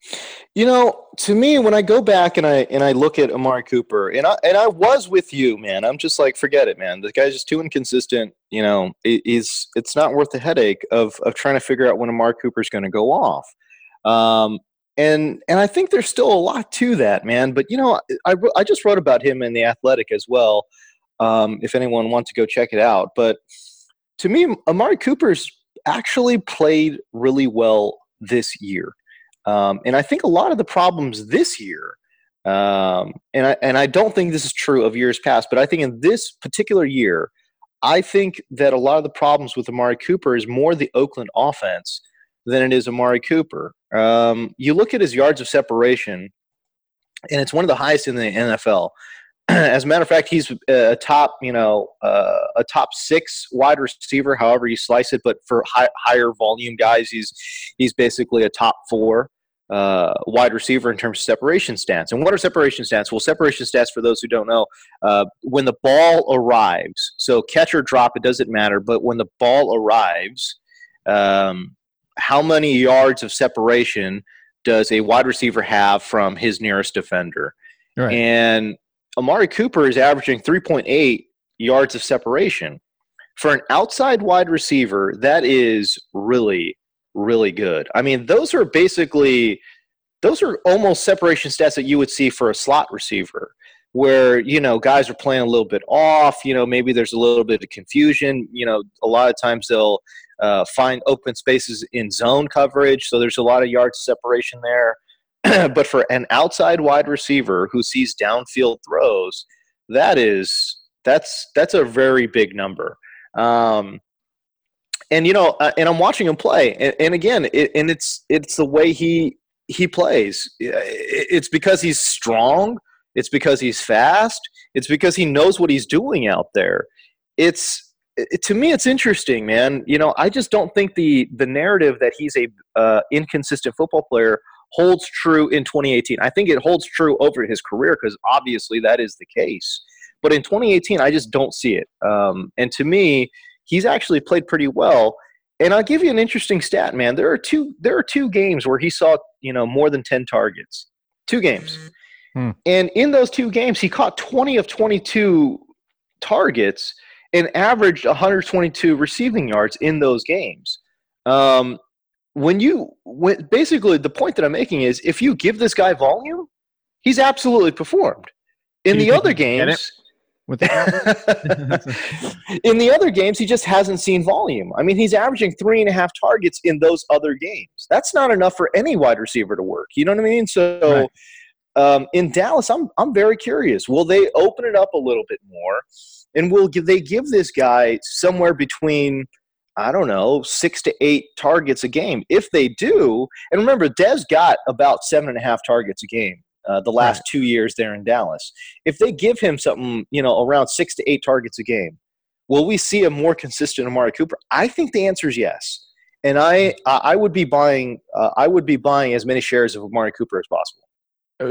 You know, to me, when I go back and I and I look at Amari Cooper, and I and I was with you, man. I'm just like, forget it, man. The guy's just too inconsistent. You know, he's it's not worth the headache of of trying to figure out when Amari Cooper's going to go off. Um, and and I think there's still a lot to that, man. But you know, I I just wrote about him in the Athletic as well um, if anyone wants to go check it out. But to me, Amari Cooper's actually played really well this year. Um, and I think a lot of the problems this year, um, and I and I don't think this is true of years past, but I think in this particular year, I think that a lot of the problems with Amari Cooper is more the Oakland offense than it is Amari Cooper. Um, you look at his yards of separation, and it's one of the highest in the NFL. As a matter of fact, he's a top, you know, uh, a top six wide receiver, however you slice it. But for high, higher volume guys, he's he's basically a top four uh, wide receiver in terms of separation stats. And what are separation stats? Well, separation stats, for those who don't know, uh, when the ball arrives, so catch or drop, it doesn't matter, but when the ball arrives, um, how many yards of separation does a wide receiver have from his nearest defender? Right. And Amari Cooper is averaging 3.8 yards of separation. For an outside wide receiver, that is really really good. I mean, those are basically those are almost separation stats that you would see for a slot receiver where you know guys are playing a little bit off you know maybe there's a little bit of confusion you know a lot of times they'll uh, find open spaces in zone coverage so there's a lot of yards separation there <clears throat> but for an outside wide receiver who sees downfield throws that is that's that's a very big number um, and you know, uh, and I'm watching him play, and, and again, it, and it's it's the way he he plays. It's because he's strong. It's because he's fast. It's because he knows what he's doing out there. It's it, to me, it's interesting, man. You know, I just don't think the the narrative that he's a uh, inconsistent football player holds true in 2018. I think it holds true over his career because obviously that is the case. But in 2018, I just don't see it. Um, and to me, he's actually played pretty well. And I'll give you an interesting stat, man. There are two there are two games where he saw, you know, more than 10 targets. Two games. Hmm. And in those two games, he caught 20 of 22 targets and averaged 122 receiving yards in those games. Um, when you when, basically the point that I'm making is if you give this guy volume, he's absolutely performed. In the other games, with the <laughs> in the other games he just hasn't seen volume. I mean he's averaging three and a half targets in those other games. That's not enough for any wide receiver to work. You know what i mean? So right. um, in dallas i'm i'm very curious. Will they open it up a little bit more? And will give, they give this guy somewhere between I don't know, six to eight targets a game. If they do, and remember, Dez got about seven and a half targets a game uh, the last right. two years there in Dallas. If they give him something, you know, around six to eight targets a game, will we see a more consistent Amari Cooper? I think the answer is yes. And I, I would be buying, uh, I would be buying as many shares of Amari Cooper as possible.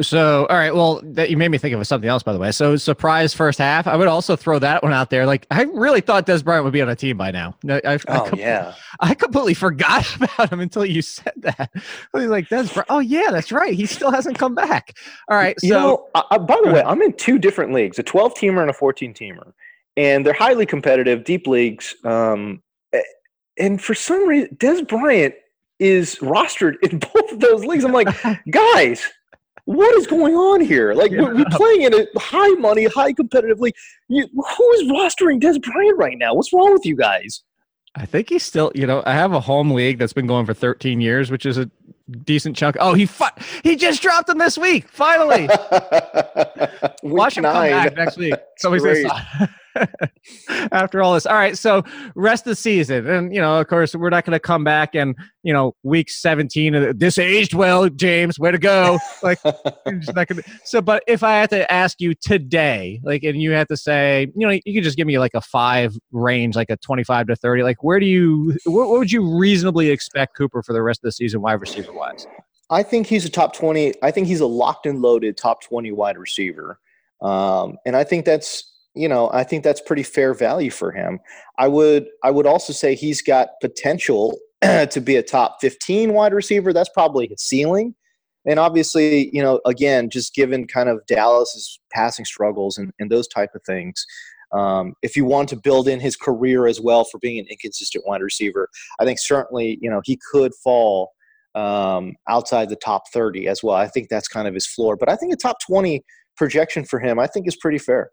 So, all right. Well, that you made me think of something else, by the way. So, surprise first half. I would also throw that one out there. Like, I really thought Dez Bryant would be on a team by now. No, I, oh I yeah. I completely forgot <laughs> about him until you said that. I was like, Dez Bryant. Oh yeah, that's right. He still hasn't come back. All right. So, you know, uh, by the way, I'm in two different leagues: a 12 teamer and a 14 teamer, and they're highly competitive, deep leagues. Um, and for some reason, Dez Bryant is rostered in <laughs> both of those leagues. I'm like, <laughs> guys what is going on here? Like yeah. we're, <laughs> playing in a high money, high competitively. You, who is rostering Dez Bryant right now? What's wrong with you guys? I think he's still, you know, I have a home league that's been going for 13 years, which is a decent chunk. Oh, he fu- he just dropped him this week. Finally, <laughs> watch him come back next week. Somebody's <laughs> <laughs> after all this. All right, so rest of the season, and you know, of course, we're not going to come back and you know, week seventeen. This aged well, James. Way to go! Like, <laughs> gonna, so. But if I had to ask you today, like, and you had to say, you know, you could just give me like a five range, like a twenty-five to thirty. Like, where do you, what, what would you reasonably expect Cooper for the rest of the season, wide receiver wise? I think he's a top 20. I think he's a locked and loaded top 20 wide receiver. Um, and I think that's you know, I think that's pretty fair value for him. I would I would also say he's got potential <clears throat> to be a top 15 wide receiver. That's probably his ceiling. And obviously, you know, again, just given kind of Dallas's passing struggles and, and those type of things, um, if you want to build in his career as well for being an inconsistent wide receiver, I think certainly, you know, he could fall um, outside the top 30 as well. I think that's kind of his floor. But I think a top 20 projection for him, I think is pretty fair.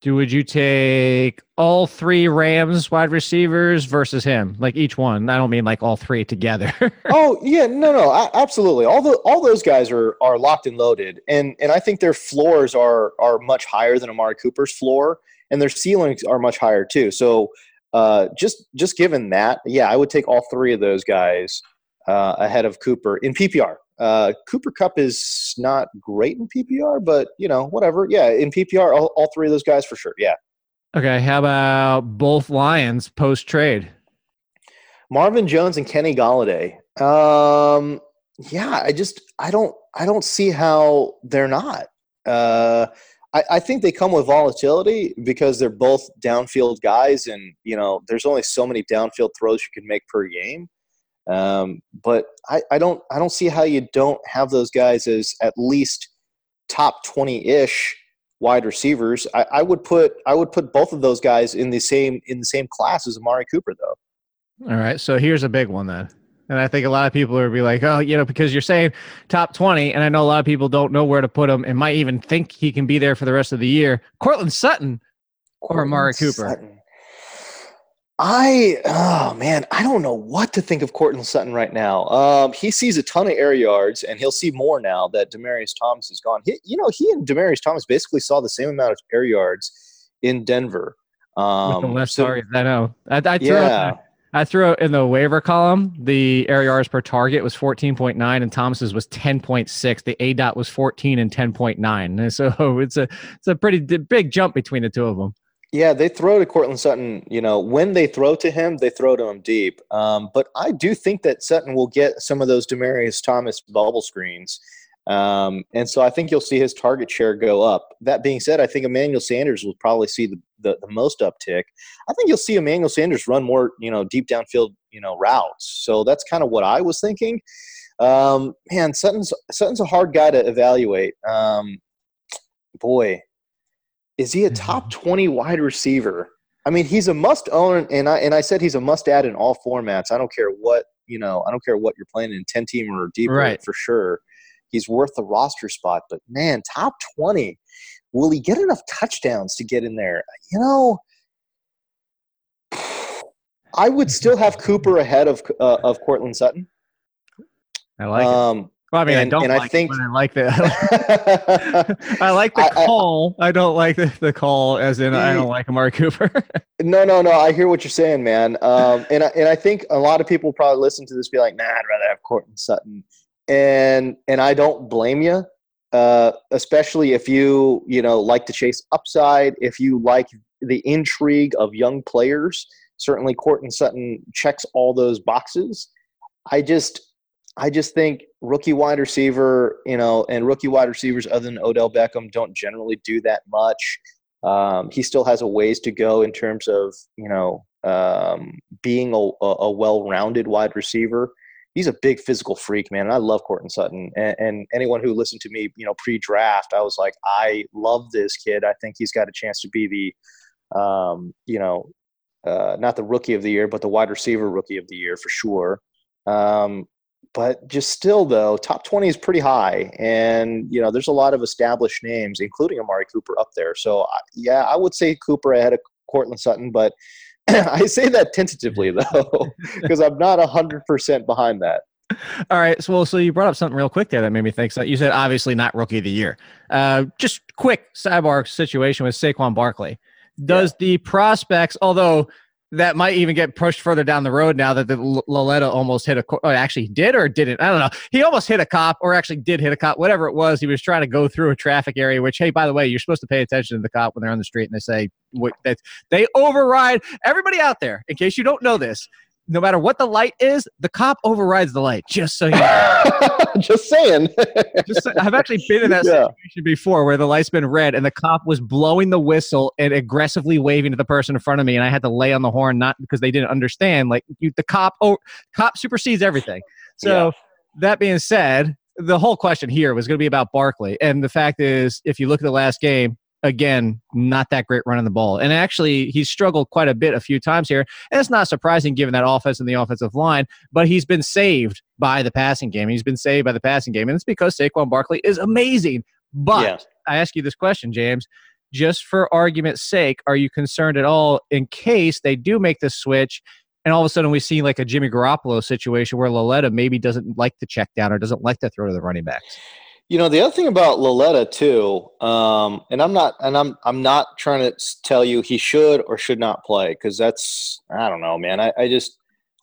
Do would you take all three Rams wide receivers versus him, like each one? I don't mean like all three together. <laughs> oh yeah, no, no, absolutely. All the all those guys are are locked and loaded, and and I think their floors are are much higher than Amari Cooper's floor, and their ceilings are much higher too. So uh, just just given that, yeah, I would take all three of those guys uh, ahead of Cooper in PPR. Uh, Cooper Kupp is not great in PPR, but you know, whatever. Yeah, in PPR, all, all three of those guys for sure. Yeah. Okay. How about both Lions post trade? Marvin Jones and Kenny Golladay. Um, yeah, I just I don't I don't see how they're not. Uh, I, I think they come with volatility because they're both downfield guys, and you know, there's only so many downfield throws you can make per game. Um, but I, I don't I don't see how you don't have those guys as at least top twenty ish wide receivers. I, I, would put I would put both of those guys in the same in the same class as Amari Cooper though. All right, so here's a big one then. And I think a lot of people are be like, oh, you know, because you're saying top 20, and I know a lot of people don't know where to put him and might even think he can be there for the rest of the year. Courtland Sutton or Amari Cooper? Sutton. I oh man, I don't know what to think of Courtland Sutton right now. Um, he sees a ton of air yards, and he'll see more now that Demaryius Thomas is gone. He, you know, he and Demaryius Thomas basically saw the same amount of air yards in Denver. Um, With the left so, target, I know. I, I threw yeah. I threw in the waiver column. The air yards per target was 14.9, and Thomas's was 10.6. The aDOT was 14 and 10.9. <laughs> So it's a it's a pretty big jump between the two of them. Yeah, they throw to Courtland Sutton. You know, when they throw to him, they throw to him deep. Um, but I do think that Sutton will get some of those Demaryius Thomas bubble screens. Um, and so I think you'll see his target share go up. That being said, I think Emmanuel Sanders will probably see the, the, the, most uptick. I think you'll see Emmanuel Sanders run more, you know, deep downfield, you know, routes. So that's kind of what I was thinking. Um, man, Sutton's Sutton's a hard guy to evaluate. Um, boy, is he a top mm-hmm. 20 wide receiver? I mean, he's a must own, and I and I said he's a must add in all formats. I don't care what you know. I don't care what you're playing in 10 team or deeper right. for sure. He's worth the roster spot, but man, top 20. Will he get enough touchdowns to get in there? You know, I would still have Cooper ahead of uh, of Courtland Sutton. I like um. Well, I mean, and, I don't like I think, <laughs> <laughs> I like the I like the I, call. I, I, don't like the, the call as in I don't like Amari Cooper. <laughs> no, no, no. I hear what you're saying, man. Um, and I, and I think a lot of people probably listen to this be like, "Nah, I'd rather have Courtland Sutton," and and I don't blame you, uh, especially if you you know like to chase upside, if you like the intrigue of young players. Certainly, Courtland Sutton checks all those boxes. I just I just think rookie wide receiver, you know, and rookie wide receivers other than Odell Beckham don't generally do that much. Um, he still has a ways to go in terms of, you know, um, being a, a well-rounded wide receiver. He's a big physical freak, man. And I love Courtland Sutton. And, and anyone who listened to me, you know, pre-draft, I was like, I love this kid. I think he's got a chance to be the, um, you know, uh, not the rookie of the year, but the wide receiver rookie of the year for sure. Um, but just still though top 20 is pretty high and you know there's a lot of established names including amari cooper up there so yeah i would say cooper ahead of Courtland Sutton, but <laughs> I say that tentatively though, <laughs> because I'm not hundred percent behind that. All right. So, well, so you brought up something real quick there that made me think. So you said obviously not rookie of the year. Uh, just quick sidebar situation with Saquon Barkley. Does yeah. the prospects, although that might even get pushed further down the road now that the Lauletta almost hit a oh, actually did or didn't? I don't know. He almost hit a cop or actually did hit a cop whatever it was. He was trying to go through a traffic area which hey by the way you're supposed to pay attention to the cop when they're on the street and they say what that they override everybody out there. In case you don't know this no matter what the light is, the cop overrides the light. Just so you know. <laughs> just saying. just so, I've actually been in that yeah. situation before where the light's been red and the cop was blowing the whistle and aggressively waving to the person in front of me, and I had to lay on the horn not because they didn't understand. Like you, the cop, oh, cop supersedes everything. So yeah. that being said, the whole question here was going to be about Barkley, and the fact is, if you look at the last game, again, not that great running the ball. And actually, he's struggled quite a bit a few times here. And it's not surprising given that offense and the offensive line, but he's been saved by the passing game. He's been saved by the passing game. And it's because Saquon Barkley is amazing. But I ask you this question, James. just for argument's sake, are you concerned at all in case they do make the switch and all of a sudden we see like a Jimmy Garoppolo situation where Lauletta maybe doesn't like the check down or doesn't like to throw to the running backs? You know, the other thing about Lauletta too, um, and I'm not, and I'm, I'm not trying to tell you he should or should not play because that's, I don't know, man. I, I just,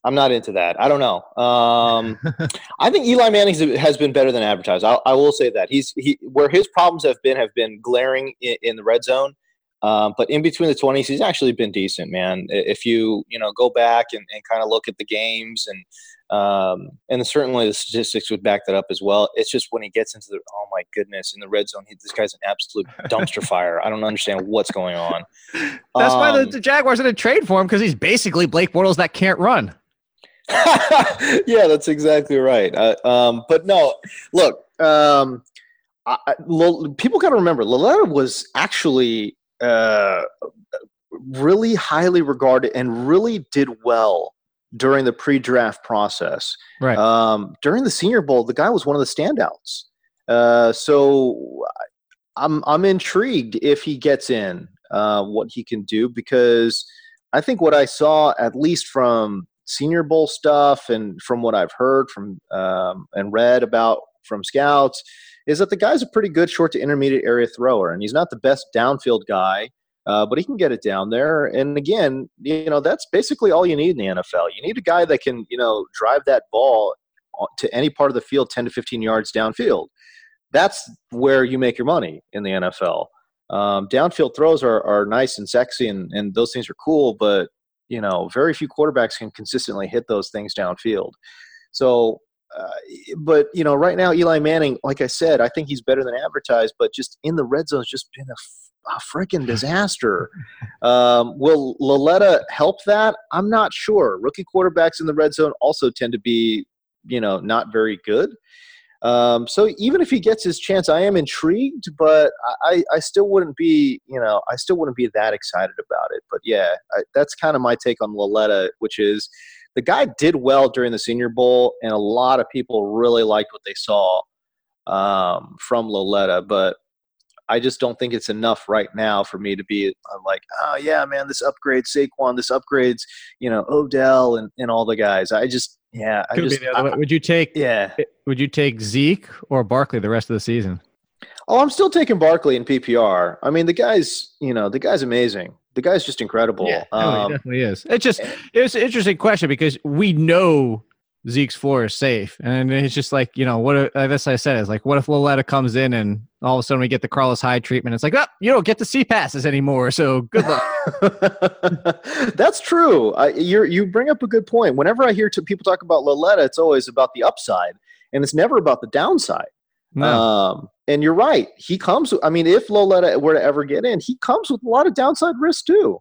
I'm not into that. I don't know. Um, <laughs> I think Eli Manning has been better than advertised. I, I, will say that he's he where his problems have been have been glaring in, in the red zone. Um, but in between the 20s, he's actually been decent, man. If you you know go back and, and kind of look at the games and um, and certainly the statistics would back that up as well. It's just when he gets into the oh my goodness in the red zone, he, this guy's an absolute dumpster <laughs> fire. I don't understand what's going on. That's um, why the, um, the Jaguars didn't trade for him because he's basically Blake Bortles that can't run. <laughs> yeah, that's exactly right. Uh, um, but no, look, um, I, I, people got to remember, Lauletta was actually uh, really highly regarded and really did well during the pre-draft process. Right. Um, during the Senior Bowl, the guy was one of the standouts. Uh, so I'm I'm intrigued if he gets in, uh, what he can do because I think what I saw, at least from Senior Bowl stuff and from what I've heard from um, and read about from scouts is that the guy's a pretty good short to intermediate area thrower, and he's not the best downfield guy, uh, but he can get it down there. And again, you know, that's basically all you need in the NFL. You need a guy that can, you know, drive that ball to any part of the field 10 to 15 yards downfield. That's where you make your money in the NFL. Um, downfield throws are, are nice and sexy, and, and those things are cool, but you know, very few quarterbacks can consistently hit those things downfield. So, uh, but you know, right now Eli Manning, like I said, I think he's better than advertised, but just in the red zone, has just been a, a freaking disaster. Um, will Lauletta help that? I'm not sure. Rookie quarterbacks in the red zone also tend to be, you know, not very good. Um, so even if he gets his chance, I am intrigued, but I, I still wouldn't be, you know, I still wouldn't be that excited about it. But yeah, I, that's kind of my take on Lauletta, which is the guy did well during the Senior Bowl, and a lot of people really liked what they saw um, from Lauletta. But I just don't think it's enough right now for me to be I'm like, oh yeah, man, this upgrades Saquon, this upgrades, you know, Odell and, and all the guys. I just yeah, I just, I, would you take yeah? Eh, would you take Zeke or Barkley the rest of the season? Oh, I'm still taking Barkley in PPR. I mean, the guy's you know the guy's amazing. The guy's just incredible. Yeah, um, no, he um, definitely is. It's just eh it's an interesting question because we know Zeke's floor is safe. And it's just like, you know, what if, as I said, it's like, what if Lauletta comes in and all of a sudden we get the Carlos Hyde treatment? It's like, oh, you don't get the C passes anymore. So good luck. <laughs> That's true. I, you you bring up a good point. Whenever I hear people talk about Lauletta, it's always about the upside and it's never about the downside. No. Um, and you're right. He comes, I mean, if Lauletta were to ever get in, he comes with a lot of downside risk too.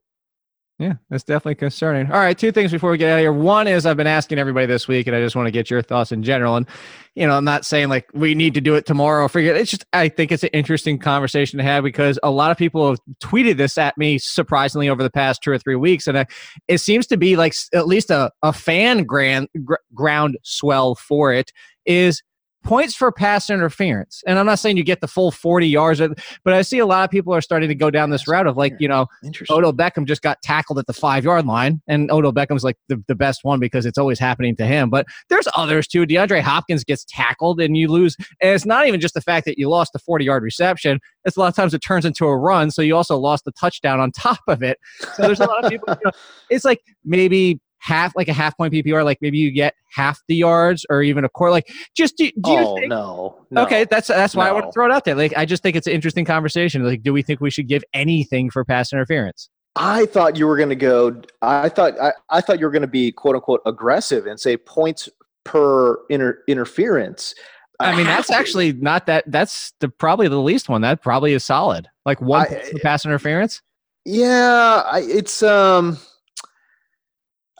Yeah, that's definitely concerning. All right, two things before we get out of here. One is I've been asking everybody this week, and I just want to get your thoughts in general. And you know, I'm not saying like we need to do it tomorrow or forget. It's just I think it's an interesting conversation to have because a lot of people have tweeted this at me surprisingly over the past two or three weeks, and I, it seems to be like at least a a fan grand gr- ground swell for it is points for pass interference. And I'm not saying you get the full 40 yards, uh, but I see a lot of people are starting to go down this route of like, you know, Odell Beckham just got tackled at the five yard line, and Odell Beckham's like the, the best one because it's always happening to him. But there's others too. DeAndre Hopkins gets tackled and you lose. And it's not even just the fact that you lost the 40 yard reception, it's a lot of times it turns into a run. So you also lost the touchdown on top of it. So there's a lot of people, you know, it's like maybe half like a half point PPR, like maybe you get half the yards or even a quarter. Like just do, do you oh, think, no, no, Okay, that's that's why no. I want to throw it out there. Like I just think it's an interesting conversation. Like, do we think we should give anything for pass interference? I thought you were going to go. I thought I, I thought you were going to be quote unquote aggressive and say points per inter, interference. I mean, that's actually not that. That's the probably the least one. That probably is solid. Like one I, pass interference. Yeah, I, it's um.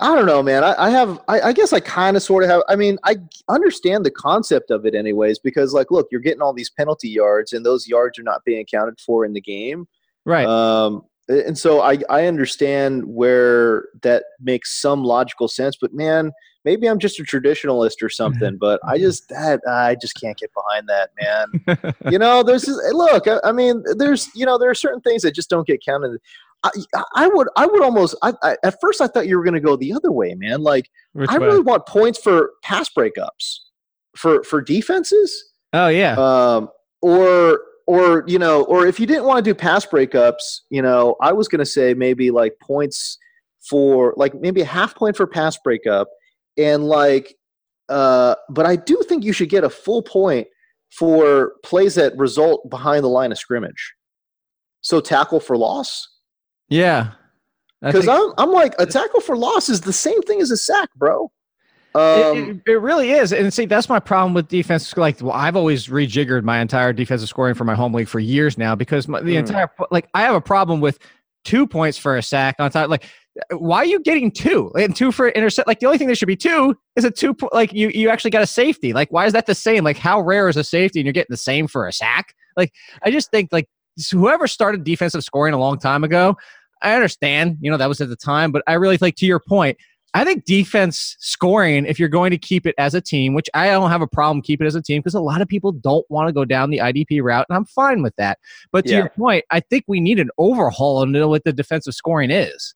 I don't know, man. I, I have, I, I, guess I kind of sort of have, I mean, I understand the concept of it anyways, because like, look, you're getting all these penalty yards and those yards are not being accounted for in the game. Right. Um, and so I, I understand where that makes some logical sense, but man, maybe I'm just a traditionalist or something, but I just that I just can't get behind that, man. <laughs> you know, there's look. I, I, mean, there's you know there are certain things that just don't get counted. I, I would I would almost I, I, at first I thought you were going to go the other way, man. Like Which I way? really want points for pass breakups for for defenses. Oh yeah. Um, or or you know, or if you didn't want to do pass breakups, you know, I was going to say maybe like points for like maybe a half point for pass breakup, and like, uh, but I do think you should get a full point for plays that result behind the line of scrimmage. So tackle for loss. Yeah, because I'm I'm like a tackle for loss is the same thing as a sack, bro. Um, it, it, it, really is, and see that's my problem with defense. Like, well, I've always rejiggered my entire defensive scoring for my home league for years now because my, the mm. entire like I have a problem with two points for a sack on top. Like, why are you getting two and two for intercept? Like, the only thing there should be two is a two. Like, you you actually got a safety. Like, why is that the same? Like, how rare is a safety and you're getting the same for a sack? Like, I just think like whoever started defensive scoring a long time ago. I understand, you know, that was at the time, but I really like to your point I think defense scoring, if you're going to keep it as a team, which I don't have a problem keeping it as a team because a lot of people don't want to go down the IDP route, and I'm fine with that. But to yeah. your point, I think we need an overhaul and know what the defensive scoring is.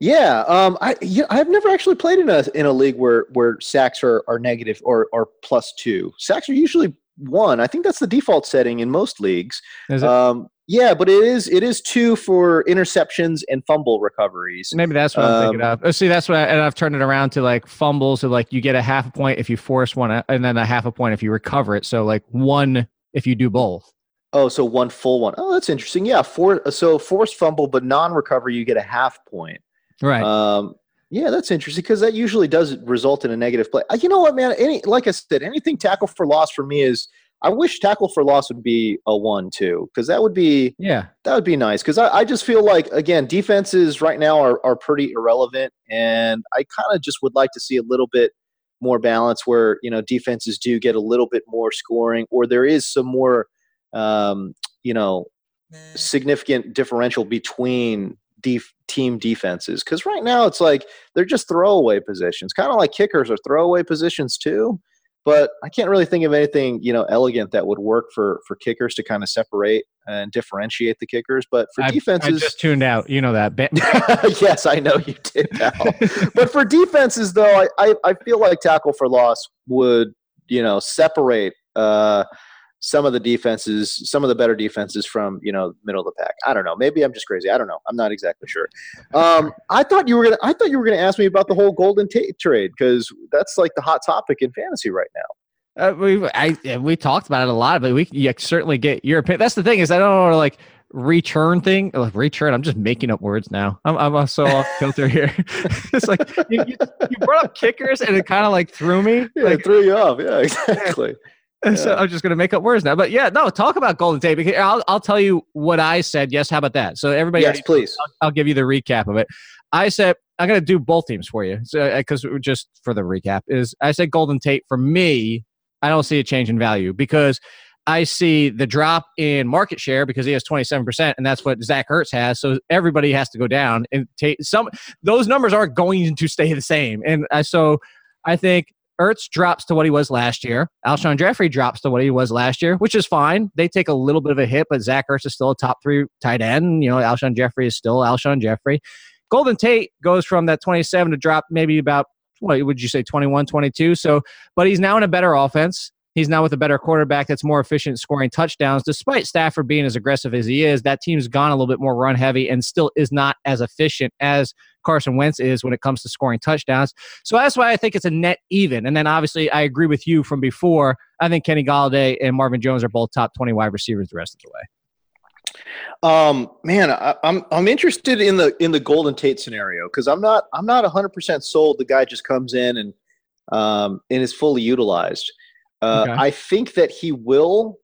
Yeah, um, I yeah, I've never actually played in a in a league where where sacks are, are negative or or plus two. Sacks are usually one. I think that's the default setting in most leagues. Um, yeah, but it is it is two for interceptions and fumble recoveries. Maybe that's what um, I'm thinking um, of. Oh, see, that's what, I, and I've turned it around to like fumbles. So like you get a half a point if you force one, uh, and then a half a point if you recover it. So like one if you do both. Oh, so one full one. Oh, that's interesting. Yeah, for so forced fumble but non-recovery, you get a half point. Right. Um, yeah, that's interesting because that usually does result in a negative play. You know what, man? Any like I said, anything tackle for loss for me is I wish tackle for loss would be a one too, because that would be yeah that would be nice. Because I, I just feel like again defenses right now are are pretty irrelevant, and I kind of just would like to see a little bit more balance where you know defenses do get a little bit more scoring, or there is some more um, you know significant differential between def- team defenses. Because right now it's like they're just throwaway positions, kind of like kickers are throwaway positions too but I can't really think of anything you know elegant that would work for for kickers to kind of separate and differentiate the kickers. But for I, defenses, I just tuned out. You know that. <laughs> yes, I know you did. Now. <laughs> but for defenses, though, I, I, I feel like tackle for loss would you know separate. Uh, some of the defenses, some of the better defenses from you know middle of the pack. I don't know. Maybe I'm just crazy. I don't know. I'm not exactly sure. Um, I thought you were gonna. I thought you were gonna ask me about the whole Golden Tate trade because that's like the hot topic in fantasy right now. Uh, we I we talked about it a lot, but we you certainly get your opinion. That's the thing is I don't know like return thing like return i'm just making up words now i'm, I'm so off filter here <laughs> it's like you, you, you, brought up kickers and it kind of like threw me yeah, like threw you off yeah <laughs> exactly <laughs> Yeah. So I'm just going to make up words now. But yeah, no, talk about Golden Tate. Because I'll, I'll tell you what I said. Yes, how about that? So everybody, yes, please. I'll, I'll, give you the recap of it. I said I'm going to do both teams for you. So because uh, just for the recap is I said Golden Tate for me. I don't see a change in value because I see the drop in market share because he has 27%, and that's what Zach Ertz has. So everybody has to go down and take some. Those numbers aren't going to stay the same, and I, so I think Ertz drops to what he was last year. Alshon Jeffery drops to what he was last year, which is fine. They take a little bit of a hit, but Zach Ertz is still a top three tight end. You know, Alshon Jeffery is still Alshon Jeffery. Golden Tate goes from that 27 to drop maybe about, what would you say, 21, 22. So, but he's now in a better offense. He's now with a better quarterback that's more efficient scoring touchdowns. Despite Stafford being as aggressive as he is, that team's gone a little bit more run heavy and still is not as efficient as Carson Wentz is when it comes to scoring touchdowns. So that's why I think it's a net even. And then obviously, I agree with you from before. I think Kenny Golladay and Marvin Jones are both top 20 wide receivers the rest of the way. Um, man, I, am I'm, I'm interested in the in the Golden Tate scenario because I'm not I'm not 100 percent sold. The guy just comes in and um, and is fully utilized. Uh, okay. I think that he will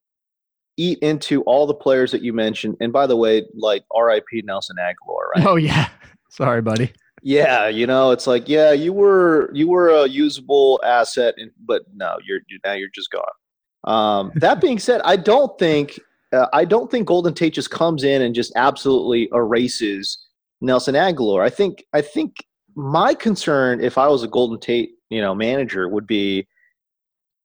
eat into all the players that you mentioned. And by the way, like R.I.P. Nelson Agholor, right? Oh yeah, <laughs> sorry, buddy. Yeah, you know, it's like yeah, you were you were a usable asset, but no, you're now you're just gone. Um, <laughs> that being said, I don't think uh, I don't think Golden Tate just comes in and just absolutely erases Nelson Agholor. I think I think my concern, if I was a Golden Tate you know manager would be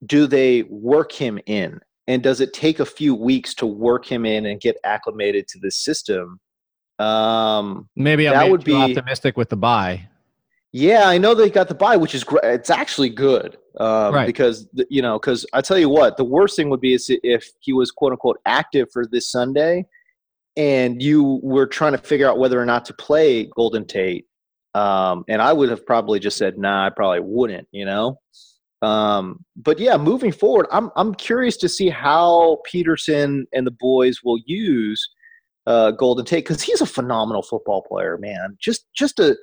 do they work him in? And does it take a few weeks to work him in and get acclimated to the system? Um maybe being would be optimistic with the bye. Yeah i know they got the bye which is great it's actually good um, Right. because you know because i tell you what the worst thing would be is if he was quote unquote active for this sunday and you were trying to figure out whether or not to play golden tate um, and i would have probably just said nah i probably wouldn't you know um, but yeah moving forward i'm i'm curious to see how Pederson and the boys will use uh, golden tate because he's a phenomenal football player man. Just just a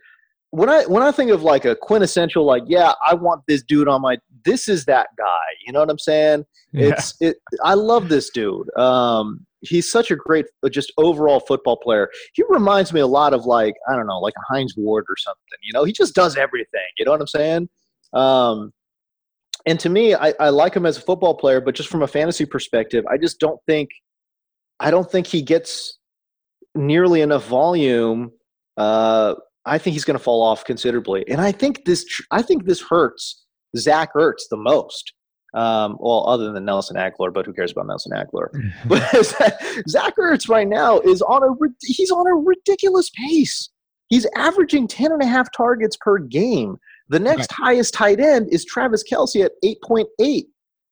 when I when I think of like a quintessential like yeah I want this dude on my this is that guy you know what I'm saying? Yeah. it's it I love this dude. Um he's such a great uh, just overall football player. He reminds me a lot of like I don't know like a Hines Ward or something you know? He just does everything you know what I'm saying? Um and to me I, I like him as a football player but just from a fantasy perspective I just don't think I don't think he gets nearly enough volume uh I think he's going to fall off considerably, and I think this I think this hurts Zach Ertz the most. Um, well, other than Nelson Agholor, but who cares about Nelson Agholor? <laughs> but <laughs> Zach Ertz right now is on a he's on a ridiculous pace. He's averaging 10 and a half targets per game. The next highest tight end is Travis Kelce at 8.8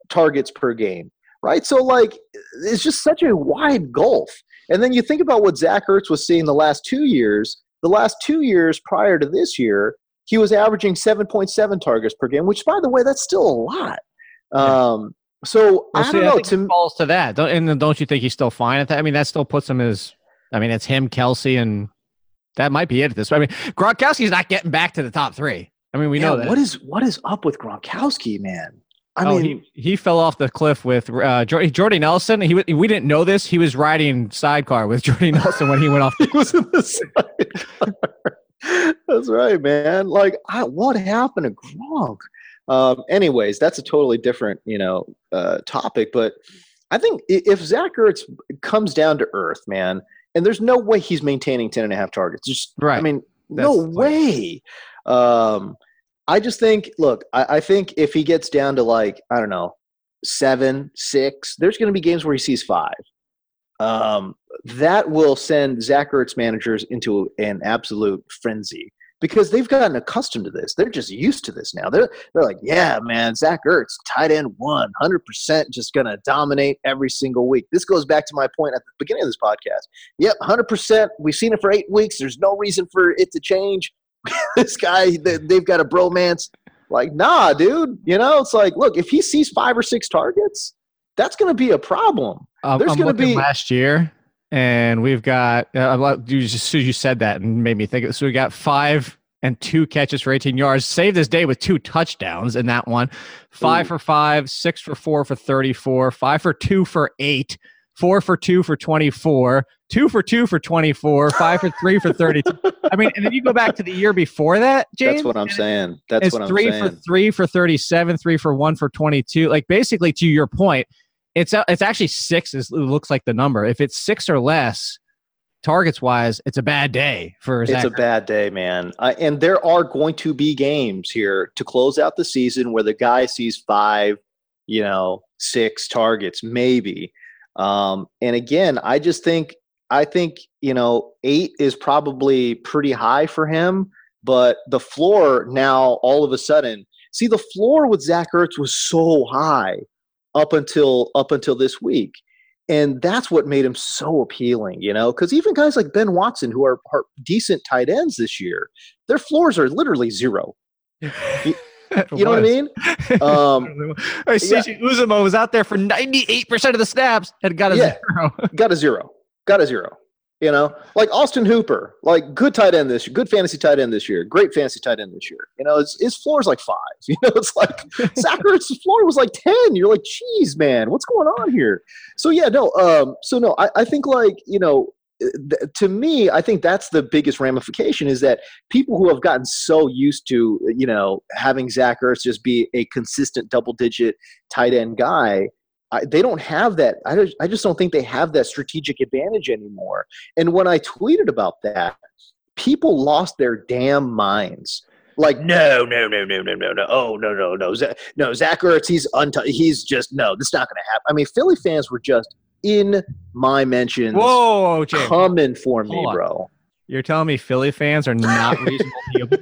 targets per game. Right? So like it's just such a wide gulf. And then you think about what Zach Ertz was seeing the last two years. The last two years prior to this year, he was averaging 7.7 targets per game, which, by the way, that's still a lot. Um, so Well, I see, don't know. think To falls to that. Don't, and then don't you think he's still fine at that? I mean, that still puts him as. I mean, it's him, Kelce, and that might be it at this. I mean, Gronkowski's not getting back to the top three. I mean, we Yeah, know that. What is what is up with Gronkowski, man? I oh, mean, he, he fell off the cliff with uh, Jordy, Jordy Nelson. He we didn't know this. He was riding sidecar with <laughs> Jordy Nelson when he went off. he was in the sidecar. <laughs> That's right, man. Like, I, what happened to Gronk? Um, anyways, that's a totally different, you know, uh, topic. But I think if Zach Ertz comes down to earth, man, and there's no way he's maintaining 10 and a half targets. Just, I Right. mean, no That's- way. Um, I just think, look, I, I think if he gets down to like, I don't know, seven, six, there's going to be games where he sees five. Um, that will send Zach Ertz managers into an absolute frenzy because they've gotten accustomed to this. They're just used to this now. They're they're like, yeah, man, Zach Ertz, tight end one, hundred percent, just gonna dominate every single week. This goes back to my point at the beginning of this podcast. Yep, hundred percent. We've seen it for eight weeks. There's no reason for it to change. <laughs> this guy, they, they've got a bromance. Like, nah, dude. You know, it's like, look, if he sees five or six targets, that's gonna be a problem. Um, There's I'm gonna be last year, and we've got. Uh, you just as soon as you said that and made me think. So we got five and two catches for 18 yards. Saved this day with two touchdowns in that one. Five for five, six for four for 34, five for two for eight, four for two for 24, two for two for 24, five for three for 32. <laughs> I mean, and then you go back to the year before that, James. That's what I'm saying. That's what I'm three saying. for three for 37, three for one for 22. Like basically, to your point, it's uh, it's actually six. Is it looks like the number. If it's six or less, targets wise, it's a bad day for It's a bad day, man. I, and there are going to be games here to close out the season where the guy sees five, you know, six targets, maybe. Um, and again, I just think, I think, you know, eight is probably pretty high for him, but the floor now all of a sudden, see, the floor with Zach Ertz was so high up until up until this week and that's what made him so appealing, you know. Because even guys like Ben Watson, who are, are decent tight ends this year, their floors are literally zero. <laughs> You, know what I mean? <laughs> Um, Hey, CJ Uzomah was out there for 98% of the snaps and got a Yeah. zero. <laughs> got a zero. Got a zero. You know, like Austin Hooper, like good tight end this year, good fantasy tight end this year, great fantasy tight end this year. You know, his, his floor is like five. <laughs> You know, it's like Zach Ertz's floor was like 10. You're like, geez, man, what's going on here? So, yeah, no, um, so no, I, I think like, you know, to me, I think that's the biggest ramification is that people who have gotten so used to, you know, having Zach Ertz just be a consistent double digit tight end guy, I, they don't have that. I just, I just don't think they have that strategic advantage anymore. And when I tweeted about that, people lost their damn minds like no, no, no, no, no, no, no. Oh no, no, no, Zach, no. Zach Ertz, he's unt- He's just no. This not going to happen. I mean, Philly fans were just in my mentions. Whoa, Jay. coming for me, on. bro. You're telling me Philly fans are not reasonable <laughs> people?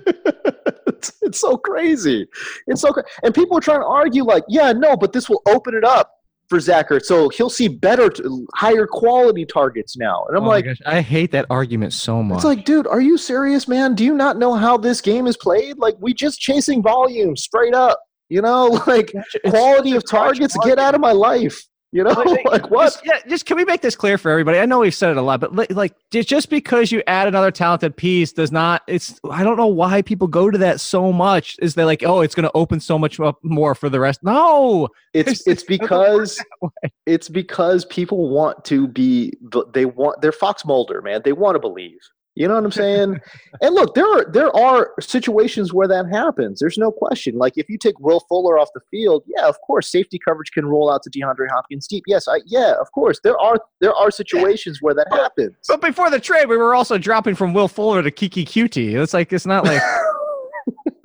it's, it's so crazy. It's so cra- and people are trying to argue like, yeah, no, but this will open it up for Zach so he'll see better, higher quality targets now. And I'm Oh like, gosh, I hate that argument so much. it's like, dude, are you serious, man? Do you not know how this game is played? Like, we just chasing volume straight up. You know, <laughs> like It's- quality of it's targets. Get out of my life. You know, Like, <laughs> like what? Just, yeah, just can we make this clear for everybody? I know we've said it a lot, but li- like just- because you add another talented piece does not. It's I don't know why people go to that so much. Is they like, oh, it's going to open so much up more for the rest? No, It's it's It because it's because people want to be they want they're Fox Mulder, man. They want to believe. You know what I'm saying? <laughs> and look, there are there are situations where that happens. There's no question. Like if you take Will Fuller off the field, yeah, of course, safety coverage can roll out to DeAndre Hopkins deep. Yes, I yeah, of course. There are there are situations where that happens. But before the trade, we were also dropping from Will Fuller to Keke Coutee. It's like it's not like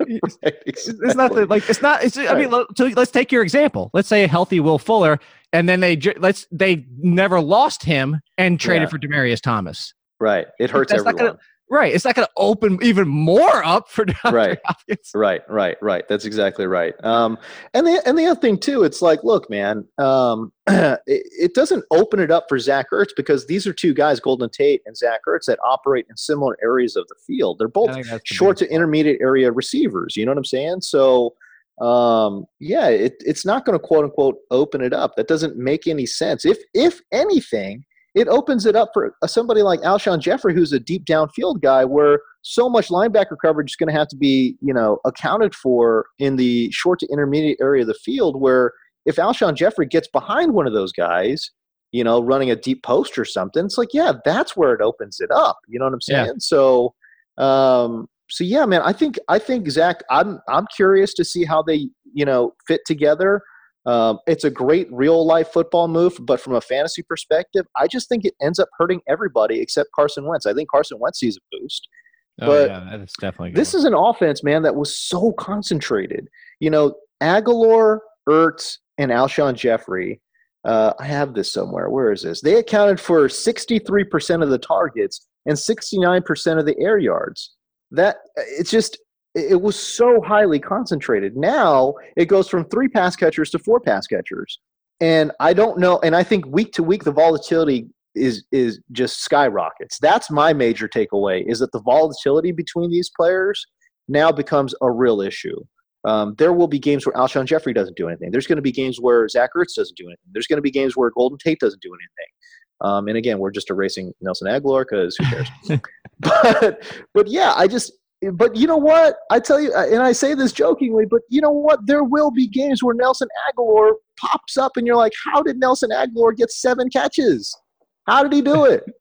<laughs> it's not the, like it's not. It's I mean, so let's take your example. Let's say a healthy Will Fuller, and then they let's they never lost him and traded Yeah. for Demaryius Thomas. Right. It hurts everyone. gonna- Right. It's not going to open even more up for <laughs> DeAndre Right. Hopkins. Right, right, right. That's exactly right. Um, and the and the other thing too, it's like, look, man, um, <clears throat> it, it doesn't open it up for Zach Ertz because these are two guys, Golden Tate and Zach Ertz, that operate in similar areas of the field. They're both I think that's the short to intermediate area receivers. You know what I'm saying? So, um, yeah, it, it's not going to quote unquote open it up. That doesn't make any sense. If if anything, it opens it up for somebody like Alshon Jeffery, who's a deep downfield guy, where so much linebacker coverage is going to have to be, you know, accounted for in the short to intermediate area of the field. Where if Alshon Jeffery gets behind one of those guys, you know, running a deep post or something, it's like, yeah, that's where it opens it up. You know what I'm Yeah. saying? So, um, so yeah, man, I think I think Zach, I'm I'm curious to see how they, you know, fit together. Um, it's a great real life football move, but from a fantasy perspective, I just think it ends up hurting everybody except Carson Wentz. I think Carson Wentz sees a boost. Oh, But yeah, that's definitely good. This is an offense, man, that was so concentrated. You know, Agholor, Ertz, and Alshon Jeffery. Uh, I have this somewhere. Where is this? They accounted for 63% of the targets and 69% of the air yards. That it's just it was so highly concentrated. Now it goes from three pass catchers to four pass catchers, and I don't know. And I think week to week the volatility is is just skyrockets. That's my major takeaway: is that the volatility between these players now becomes a real issue. Um, there will be games where Alshon Jeffery doesn't do anything. There's going to be games where Zach Ertz doesn't do anything. There's going to be games where Golden Tate doesn't do anything. Um, and again, we're just erasing Nelson Agholor because who cares? <laughs> but but yeah, I just but you know what? I tell you, and I say this jokingly, but you know what? There will be games where Nelson Agholor pops up, and you're like, how did Nelson Agholor get seven catches? How did he do it? <laughs>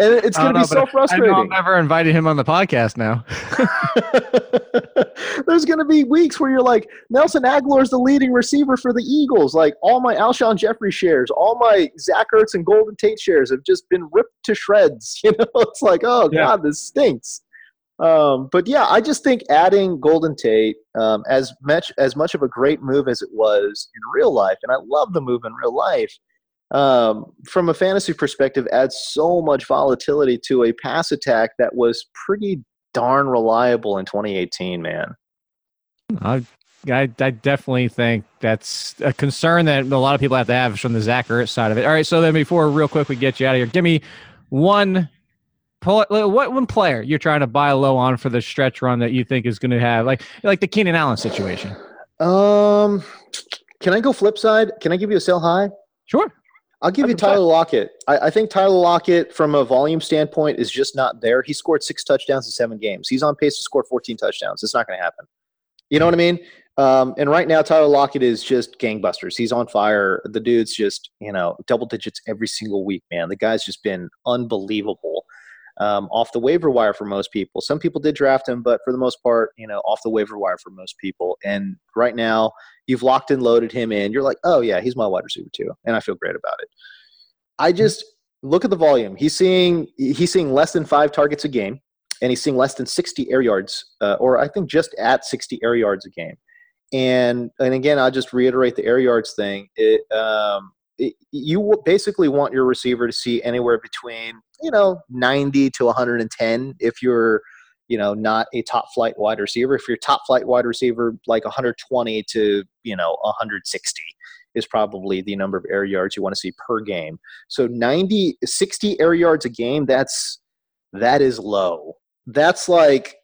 And it's going to be so but I frustrating. I've never invited him on the podcast now. <laughs> There's going to be weeks where you're like, Nelson Agholor is the leading receiver for the Eagles. Like all my Alshon Jeffery shares, all my Zach Ertz and Golden Tate shares have just been ripped to shreds. <laughs> You know, it's like, oh Yeah. god, this stinks. Um, but yeah, I just think adding Golden Tate, um, as much as much of a great move as it was in real life, and I love the move in real life. Um, from a fantasy perspective, adds so much volatility to a pass attack that was pretty darn reliable in 2018, man. I, I, I definitely think that's a concern that a lot of people have to have from the Zach Ertz side of it. All right, so then before real quick we get you out of here, give me one. Pull- What one player you're trying to buy low on for the stretch run that you think is going to have like like the Keenan Allen situation? Um, can I go flip side? Can I give you a sell high? Sure. I'll give you 100%. Tyler Lockett. I, I think Tyler Lockett, from a volume standpoint, is just not there. He scored six touchdowns in seven games. He's on pace to score 14 touchdowns. It's not going to happen. You know what I mean? Um, and right now, Tyler Lockett is just gangbusters. He's on fire. The dude's just, you know, double digits every single week, man. The guy's just been unbelievable. Um, off the waiver wire for most people. Some people did draft him, but for the most part, you know, off the waiver wire for most people. And right now, you've locked and loaded him in. You're like, oh yeah, he's my wide receiver too, and I feel great about it. I just look at the volume. He's seeing he's seeing less than five targets a game. and he's seeing less than 60 air yards, uh, or I think just at 60 air yards a game. And and again, I'll just reiterate the air yards thing. It, um, it, you basically want your receiver to see anywhere between you know 90 to 110 if you're you know not a top flight wide receiver. If you're top flight wide receiver, like 120 to you know 160 is probably the number of air yards you want to see per game. So 90, 60 air yards a game. That's that is low. That's like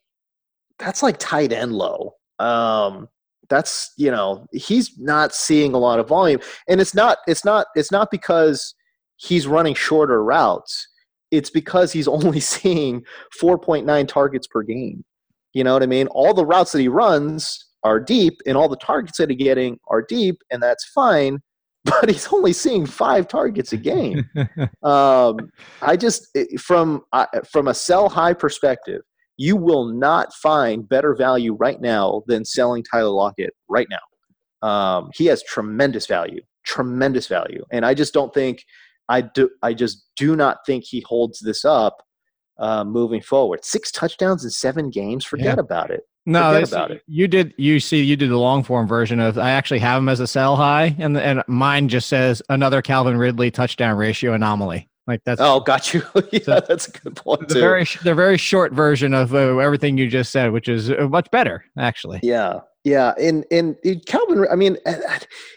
that's like tight end low. Um, that's you know he's not seeing a lot of volume and it's not it's not it's not because he's running shorter routes it's because he's <laughs> only seeing 4.9 targets per game. You know what i mean? All the routes that he runs are deep and all the targets that he's getting are deep and that's fine <laughs> but he's only seeing five targets a game. <laughs> Um, i just from from a sell high perspective you will not find better value right now than selling Tyler Lockett right now. Um, he has tremendous value, tremendous value, and I just don't think I do. I just do not think he holds this up uh, moving forward. Six touchdowns in seven games. Forget yeah. about it. No, about it. You did. You see, you did the long form version of. I actually have him as a sell high, and and mine just says another Calvin Ridley touchdown ratio anomaly. Like that's oh, got you. <laughs> yeah, so that's a good point. The too. very the very short version of uh, everything you just said, which is uh, much better, actually. Yeah, yeah, and and Calvin. I mean,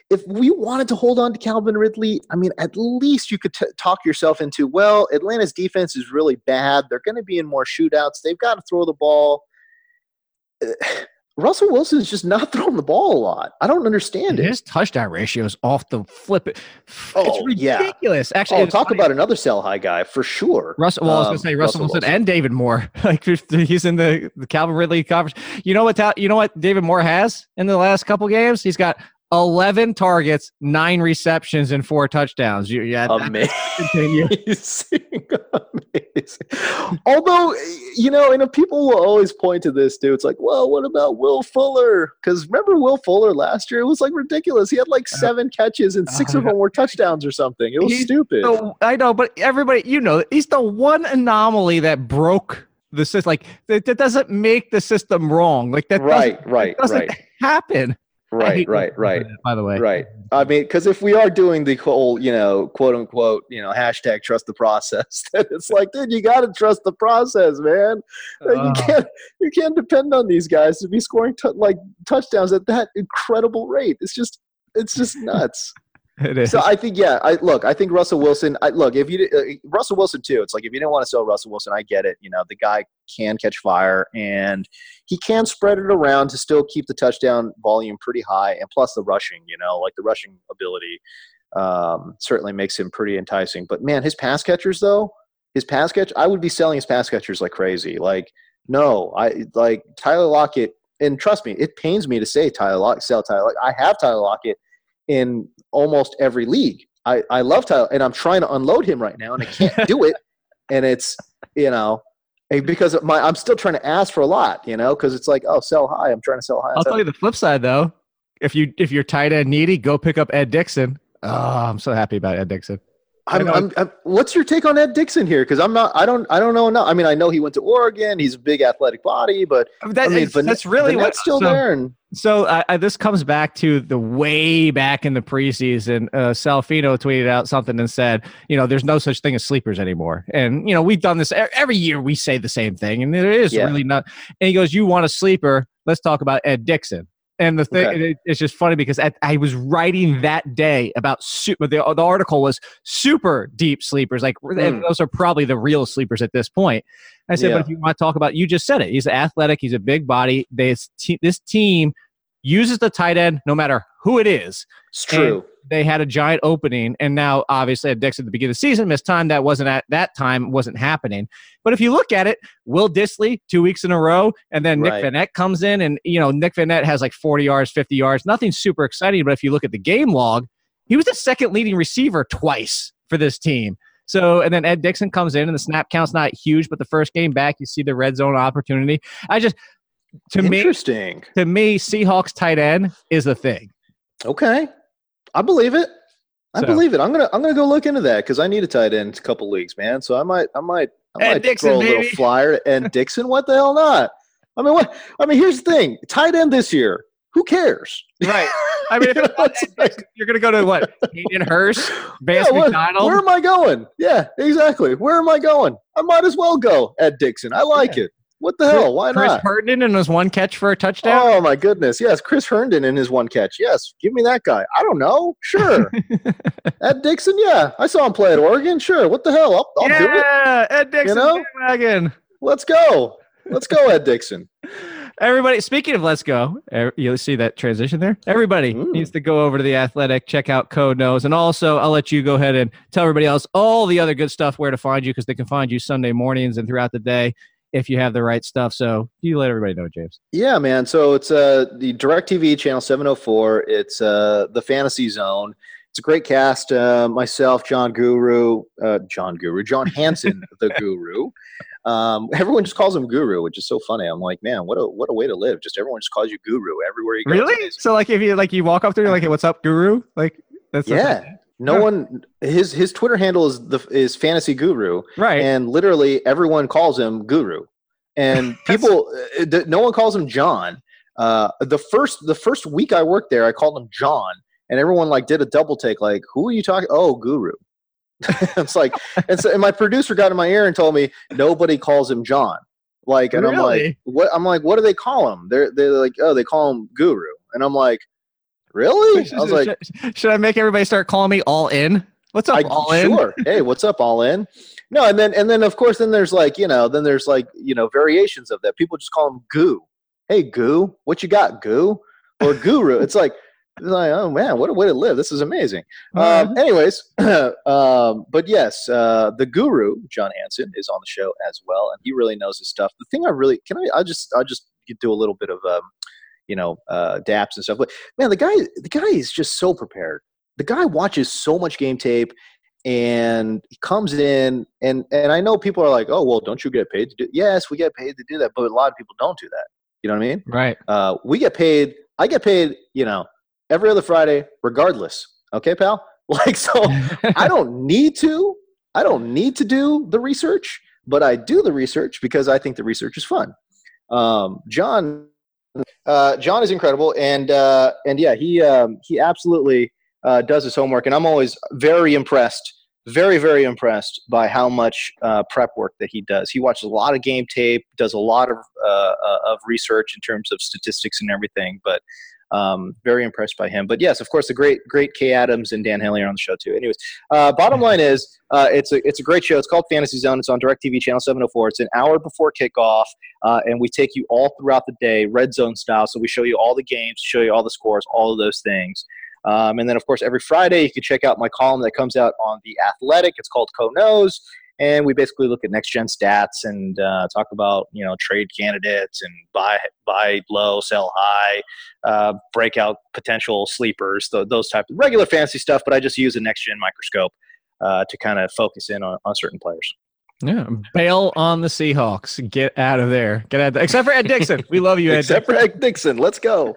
if we wanted to hold on to Calvin Ridley, I mean, at least you could t- talk yourself into. Well, Atlanta's defense is really bad. They're going to be in more shootouts. They've got to throw the ball. Uh, Russell Wilson's just not <laughs> throwing the ball a lot. I don't understand it. it. His touchdown ratio is off the flip. It. Oh, it's ridiculous. Yeah. Actually, oh, talk funny. about another sell high guy for sure. Russell. Well, um, I was going to say Russell, Russell Wilson, Wilson, and David Moore. <laughs> like he's in the, the Calvin Ridley conference. You know what? You know what David Moore has in the last couple games? He's got 11 targets, nine receptions, and four touchdowns. You, yeah, amazing. <laughs> Although, you know, and people will always point to this too. It's like, well, what about Will Fuller? Because remember Will Fuller last year? It was like ridiculous. He had like uh, seven catches and six of them were touchdowns or something. It was he's stupid. The, I know, but everybody, you know, he's the one anomaly that broke the system. Like that, that doesn't make the system wrong. Like that. Right, right, doesn't right. Happen. Right, right, right. By the way, right. I mean, because if we are doing the whole, you know, quote unquote, you know, hashtag trust the process, <laughs> then it's like, dude, you got to trust the process, man. Uh, you can't, you can't depend on these guys to be scoring t- like touchdowns at that incredible rate. It's just, it's just <laughs> nuts. <laughs> It is. So I think, yeah. I look. I think Russell Wilson. I, look, if you uh, Russell Wilson too. It's like if you didn't want to sell Russell Wilson, I get it. You know, the guy can catch fire and he can spread it around to still keep the touchdown volume pretty high, and plus the rushing. You know, like the rushing ability um, certainly makes him pretty enticing. But man, his pass catchers though, his pass catch, I would be selling his pass catchers like crazy. Like, no, I like Tyler Lockett. And trust me, it pains me to say Tyler Lockett, sell Tyler. Like I have Tyler Lockett in almost every league. I, I love Tyler, and I'm trying to unload him right now, and I can't do it. <laughs> And it's you know because my I'm still trying to ask for a lot, you know, because it's like oh sell high. I'm trying to sell high. I'll tell you the flip side though. If you if you're tight end needy, go pick up Ed Dickson. Oh, I'm so happy about Ed Dickson. I'm, I'm, I'm, what's your take on Ed Dickson here? Because I'm not. I don't. I don't know. No, I mean, I know he went to Oregon. He's a big athletic body, but that, I mean, that's really what's still so, there. And, so uh, this comes back to the way back in the preseason. Uh, Salfino tweeted out something and said, you know, there's no such thing as sleepers anymore. And you know, we've done this every year. We say the same thing, and there is yeah. really not. And he goes, "You want a sleeper? Let's talk about Ed Dickson." And the thing, okay. it, it's just funny because I, I, was writing that day about super. The, the article was super deep sleepers. Like mm. those are probably the real sleepers at this point. I said, yeah. but if you want to talk about, you just said it. He's athletic. He's a big body. This this team uses the tight end no matter who it is. It's true. And they had a giant opening, and now obviously at Dix at the beginning of the season missed time. That wasn't at that time wasn't happening. But if you look at it, Will Dissly two weeks in a row, and then Nick right. Vannett comes in, and you know Nick Vannett has like forty yards, fifty yards, nothing super exciting. But if you look at the game log, he was the second leading receiver twice for this team. So, and then Ed Dickson comes in, and the snap count's not huge, but the first game back, you see the red zone opportunity. I just, to Interesting. me, to me, Seahawks tight end is a thing. Okay, I believe it. I so. believe it. I'm gonna I'm gonna go look into that because I need a tight end a couple leagues, man. So I might I might I might Dickson, throw a baby. little flyer Ed <laughs> Dickson. What the hell not? I mean, what? I mean, here's the thing: tight end this year. Who cares? Right. I mean, if it's not Ed Dickson, you're going to go to what? Hayden Hurst, Vance <laughs> Yeah, what- McDonald. where am I going? Yeah, exactly. Where am I going? I might as well go Ed Dickson. I like it. What the hell? Why Chris not? Chris Herndon and his one catch for a touchdown. Oh my goodness! Yes, Chris Herndon and his one catch. Yes, give me that guy. I don't know. Sure, <laughs> Ed Dickson. Yeah, I saw him play at Oregon. Sure. What the hell? I'll, I'll do it. yeah, Ed Dickson You know? bandwagon. Let's go. Let's go, Ed Dickson. <laughs> Everybody, speaking of let's go, er, you see that transition there? Everybody Mm. needs to go over to the athletic, check out Koh Knows. And also, I'll let you go ahead and tell everybody else all the other good stuff where to find you because they can find you Sunday mornings and throughout the day if you have the right stuff. So you let everybody know, James. Yeah, man. So it's uh the DirecTV channel 704. It's uh the Fantasy Zone. It's a great cast. Uh, myself, John Guru, uh, John Guru, John Hansen, the <laughs> Guru. Um, everyone just calls him Guru, which is so funny. I'm like, man, what a what a way to live. Just everyone just calls you Guru everywhere you go. Really? So, like, if you like, you walk up there, you're like, hey, "What's up, Guru?" Like, that's Yeah. No Huh. one his his Twitter handle is the is fantasy guru. Right. And literally everyone calls him guru. And <laughs> people uh, no one calls him John. Uh the first the first week I worked there I called him John and everyone like did a double take like who are you talking oh guru. <laughs> it's like and so and my producer got in my ear and told me nobody calls him John. Like and I'm like what I'm like what do they call him? They're they're like oh they call him guru. And I'm like really? I was like should, should I make everybody start calling me All In? What's up, I, All In? Sure. <laughs> hey, what's up, all in? No, and then and then of course then there's like you know then there's like you know variations of that. People just call him goo. Hey, goo, what you got, goo? Or guru? it's like like oh man, what a way to live. This is amazing. Um, anyways, <clears throat> um, but yes, uh, the guru John Hansen is on the show as well, and he really knows his stuff. The thing I really can I I just I'll just do a little bit of um, you know uh, daps and stuff. But man, the guy the guy is just so prepared the guy watches so much game tape and he comes in and and I know people are like, oh well, don't you get paid to do? Yes, we get paid to do that, but a lot of people don't do that. You know what I mean? Right. Uh, we get paid. I get paid. You know, every other Friday, regardless. Okay, pal. <laughs> Like so, I <laughs> don't need to. I don't need to do the research, but I do the research because I think the research is fun. Um, John, uh, John is incredible, and uh, and yeah, he um, he absolutely uh, does his homework, and I'm always very impressed, very very impressed by how much uh, prep work that he does. He watches a lot of game tape, does a lot of uh, of research in terms of statistics and everything, but. Um, very impressed by him, but yes, of course, the great, great Kay Adams and Dan Haley are on the show too. Anyways, uh, bottom line is, uh, it's a it's a great show. It's called Fantasy Zone. It's on Directv channel 704. It's an hour before kickoff, uh, and we take you all throughout the day, red zone style. So we show you all the games, show you all the scores, all of those things. Um, and then, of course, every Friday you can check out my column that comes out on the Athletic. It's called Koh Knows, and we basically look at next gen stats and uh, talk about you know trade candidates and buy buy low, sell high, uh, breakout potential sleepers, th- those type of regular fantasy stuff. But I just use a next gen microscope uh, to kind of focus in on, on certain players. Yeah, bail on the Seahawks. Get out of there. Get out. Of Except for Ed Dickson. We love you, Ed. Except for Ed Dickson. Let's go.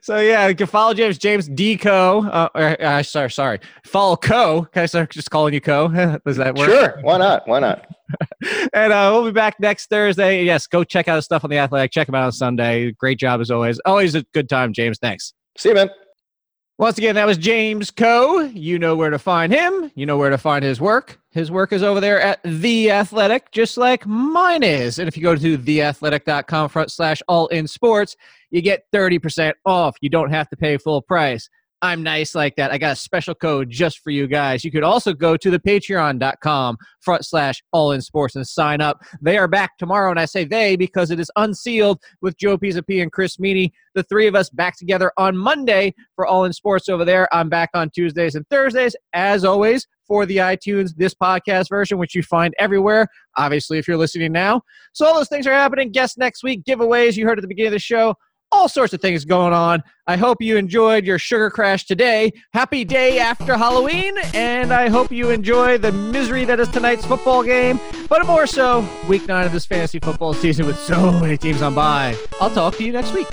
So yeah, you can follow James James Deco. Uh, or, uh, sorry, sorry. Follow Koh. Can I start just calling you Koh? <laughs> Does that work? Sure. Why not? Why not? <laughs> and uh, we'll be back next Thursday. Yes, go check out his stuff on the Athletic. Check him out on Sunday. Great job as always. Always a good time, James. Thanks. See you, man. Once again, that was James Koh. You know where to find him. You know where to find his work. His work is over there at The Athletic, just like mine is. And if you go to theathletic.com front slash all in sports, you get 30% off. You don't have to pay full price. I'm nice like that. I got a special code just for you guys. You could also go to the patreon.com front slash all in sports and sign up. They are back tomorrow, and I say they because it is unsealed with Joe P and Chris Meaney. The three of us back together on Monday for all in sports over there. I'm back on Tuesdays and Thursdays, as always, for the iTunes, this podcast version, which you find everywhere. Obviously, if you're listening now. So all those things are happening. Guests next week, giveaways you heard at the beginning of the show all sorts of things going on. I hope you enjoyed your sugar crash today. Happy day after Halloween, and I hope you enjoy the misery that is tonight's football game, but more so, week nine of this fantasy football season with so many teams on bye. I'll talk to you next week.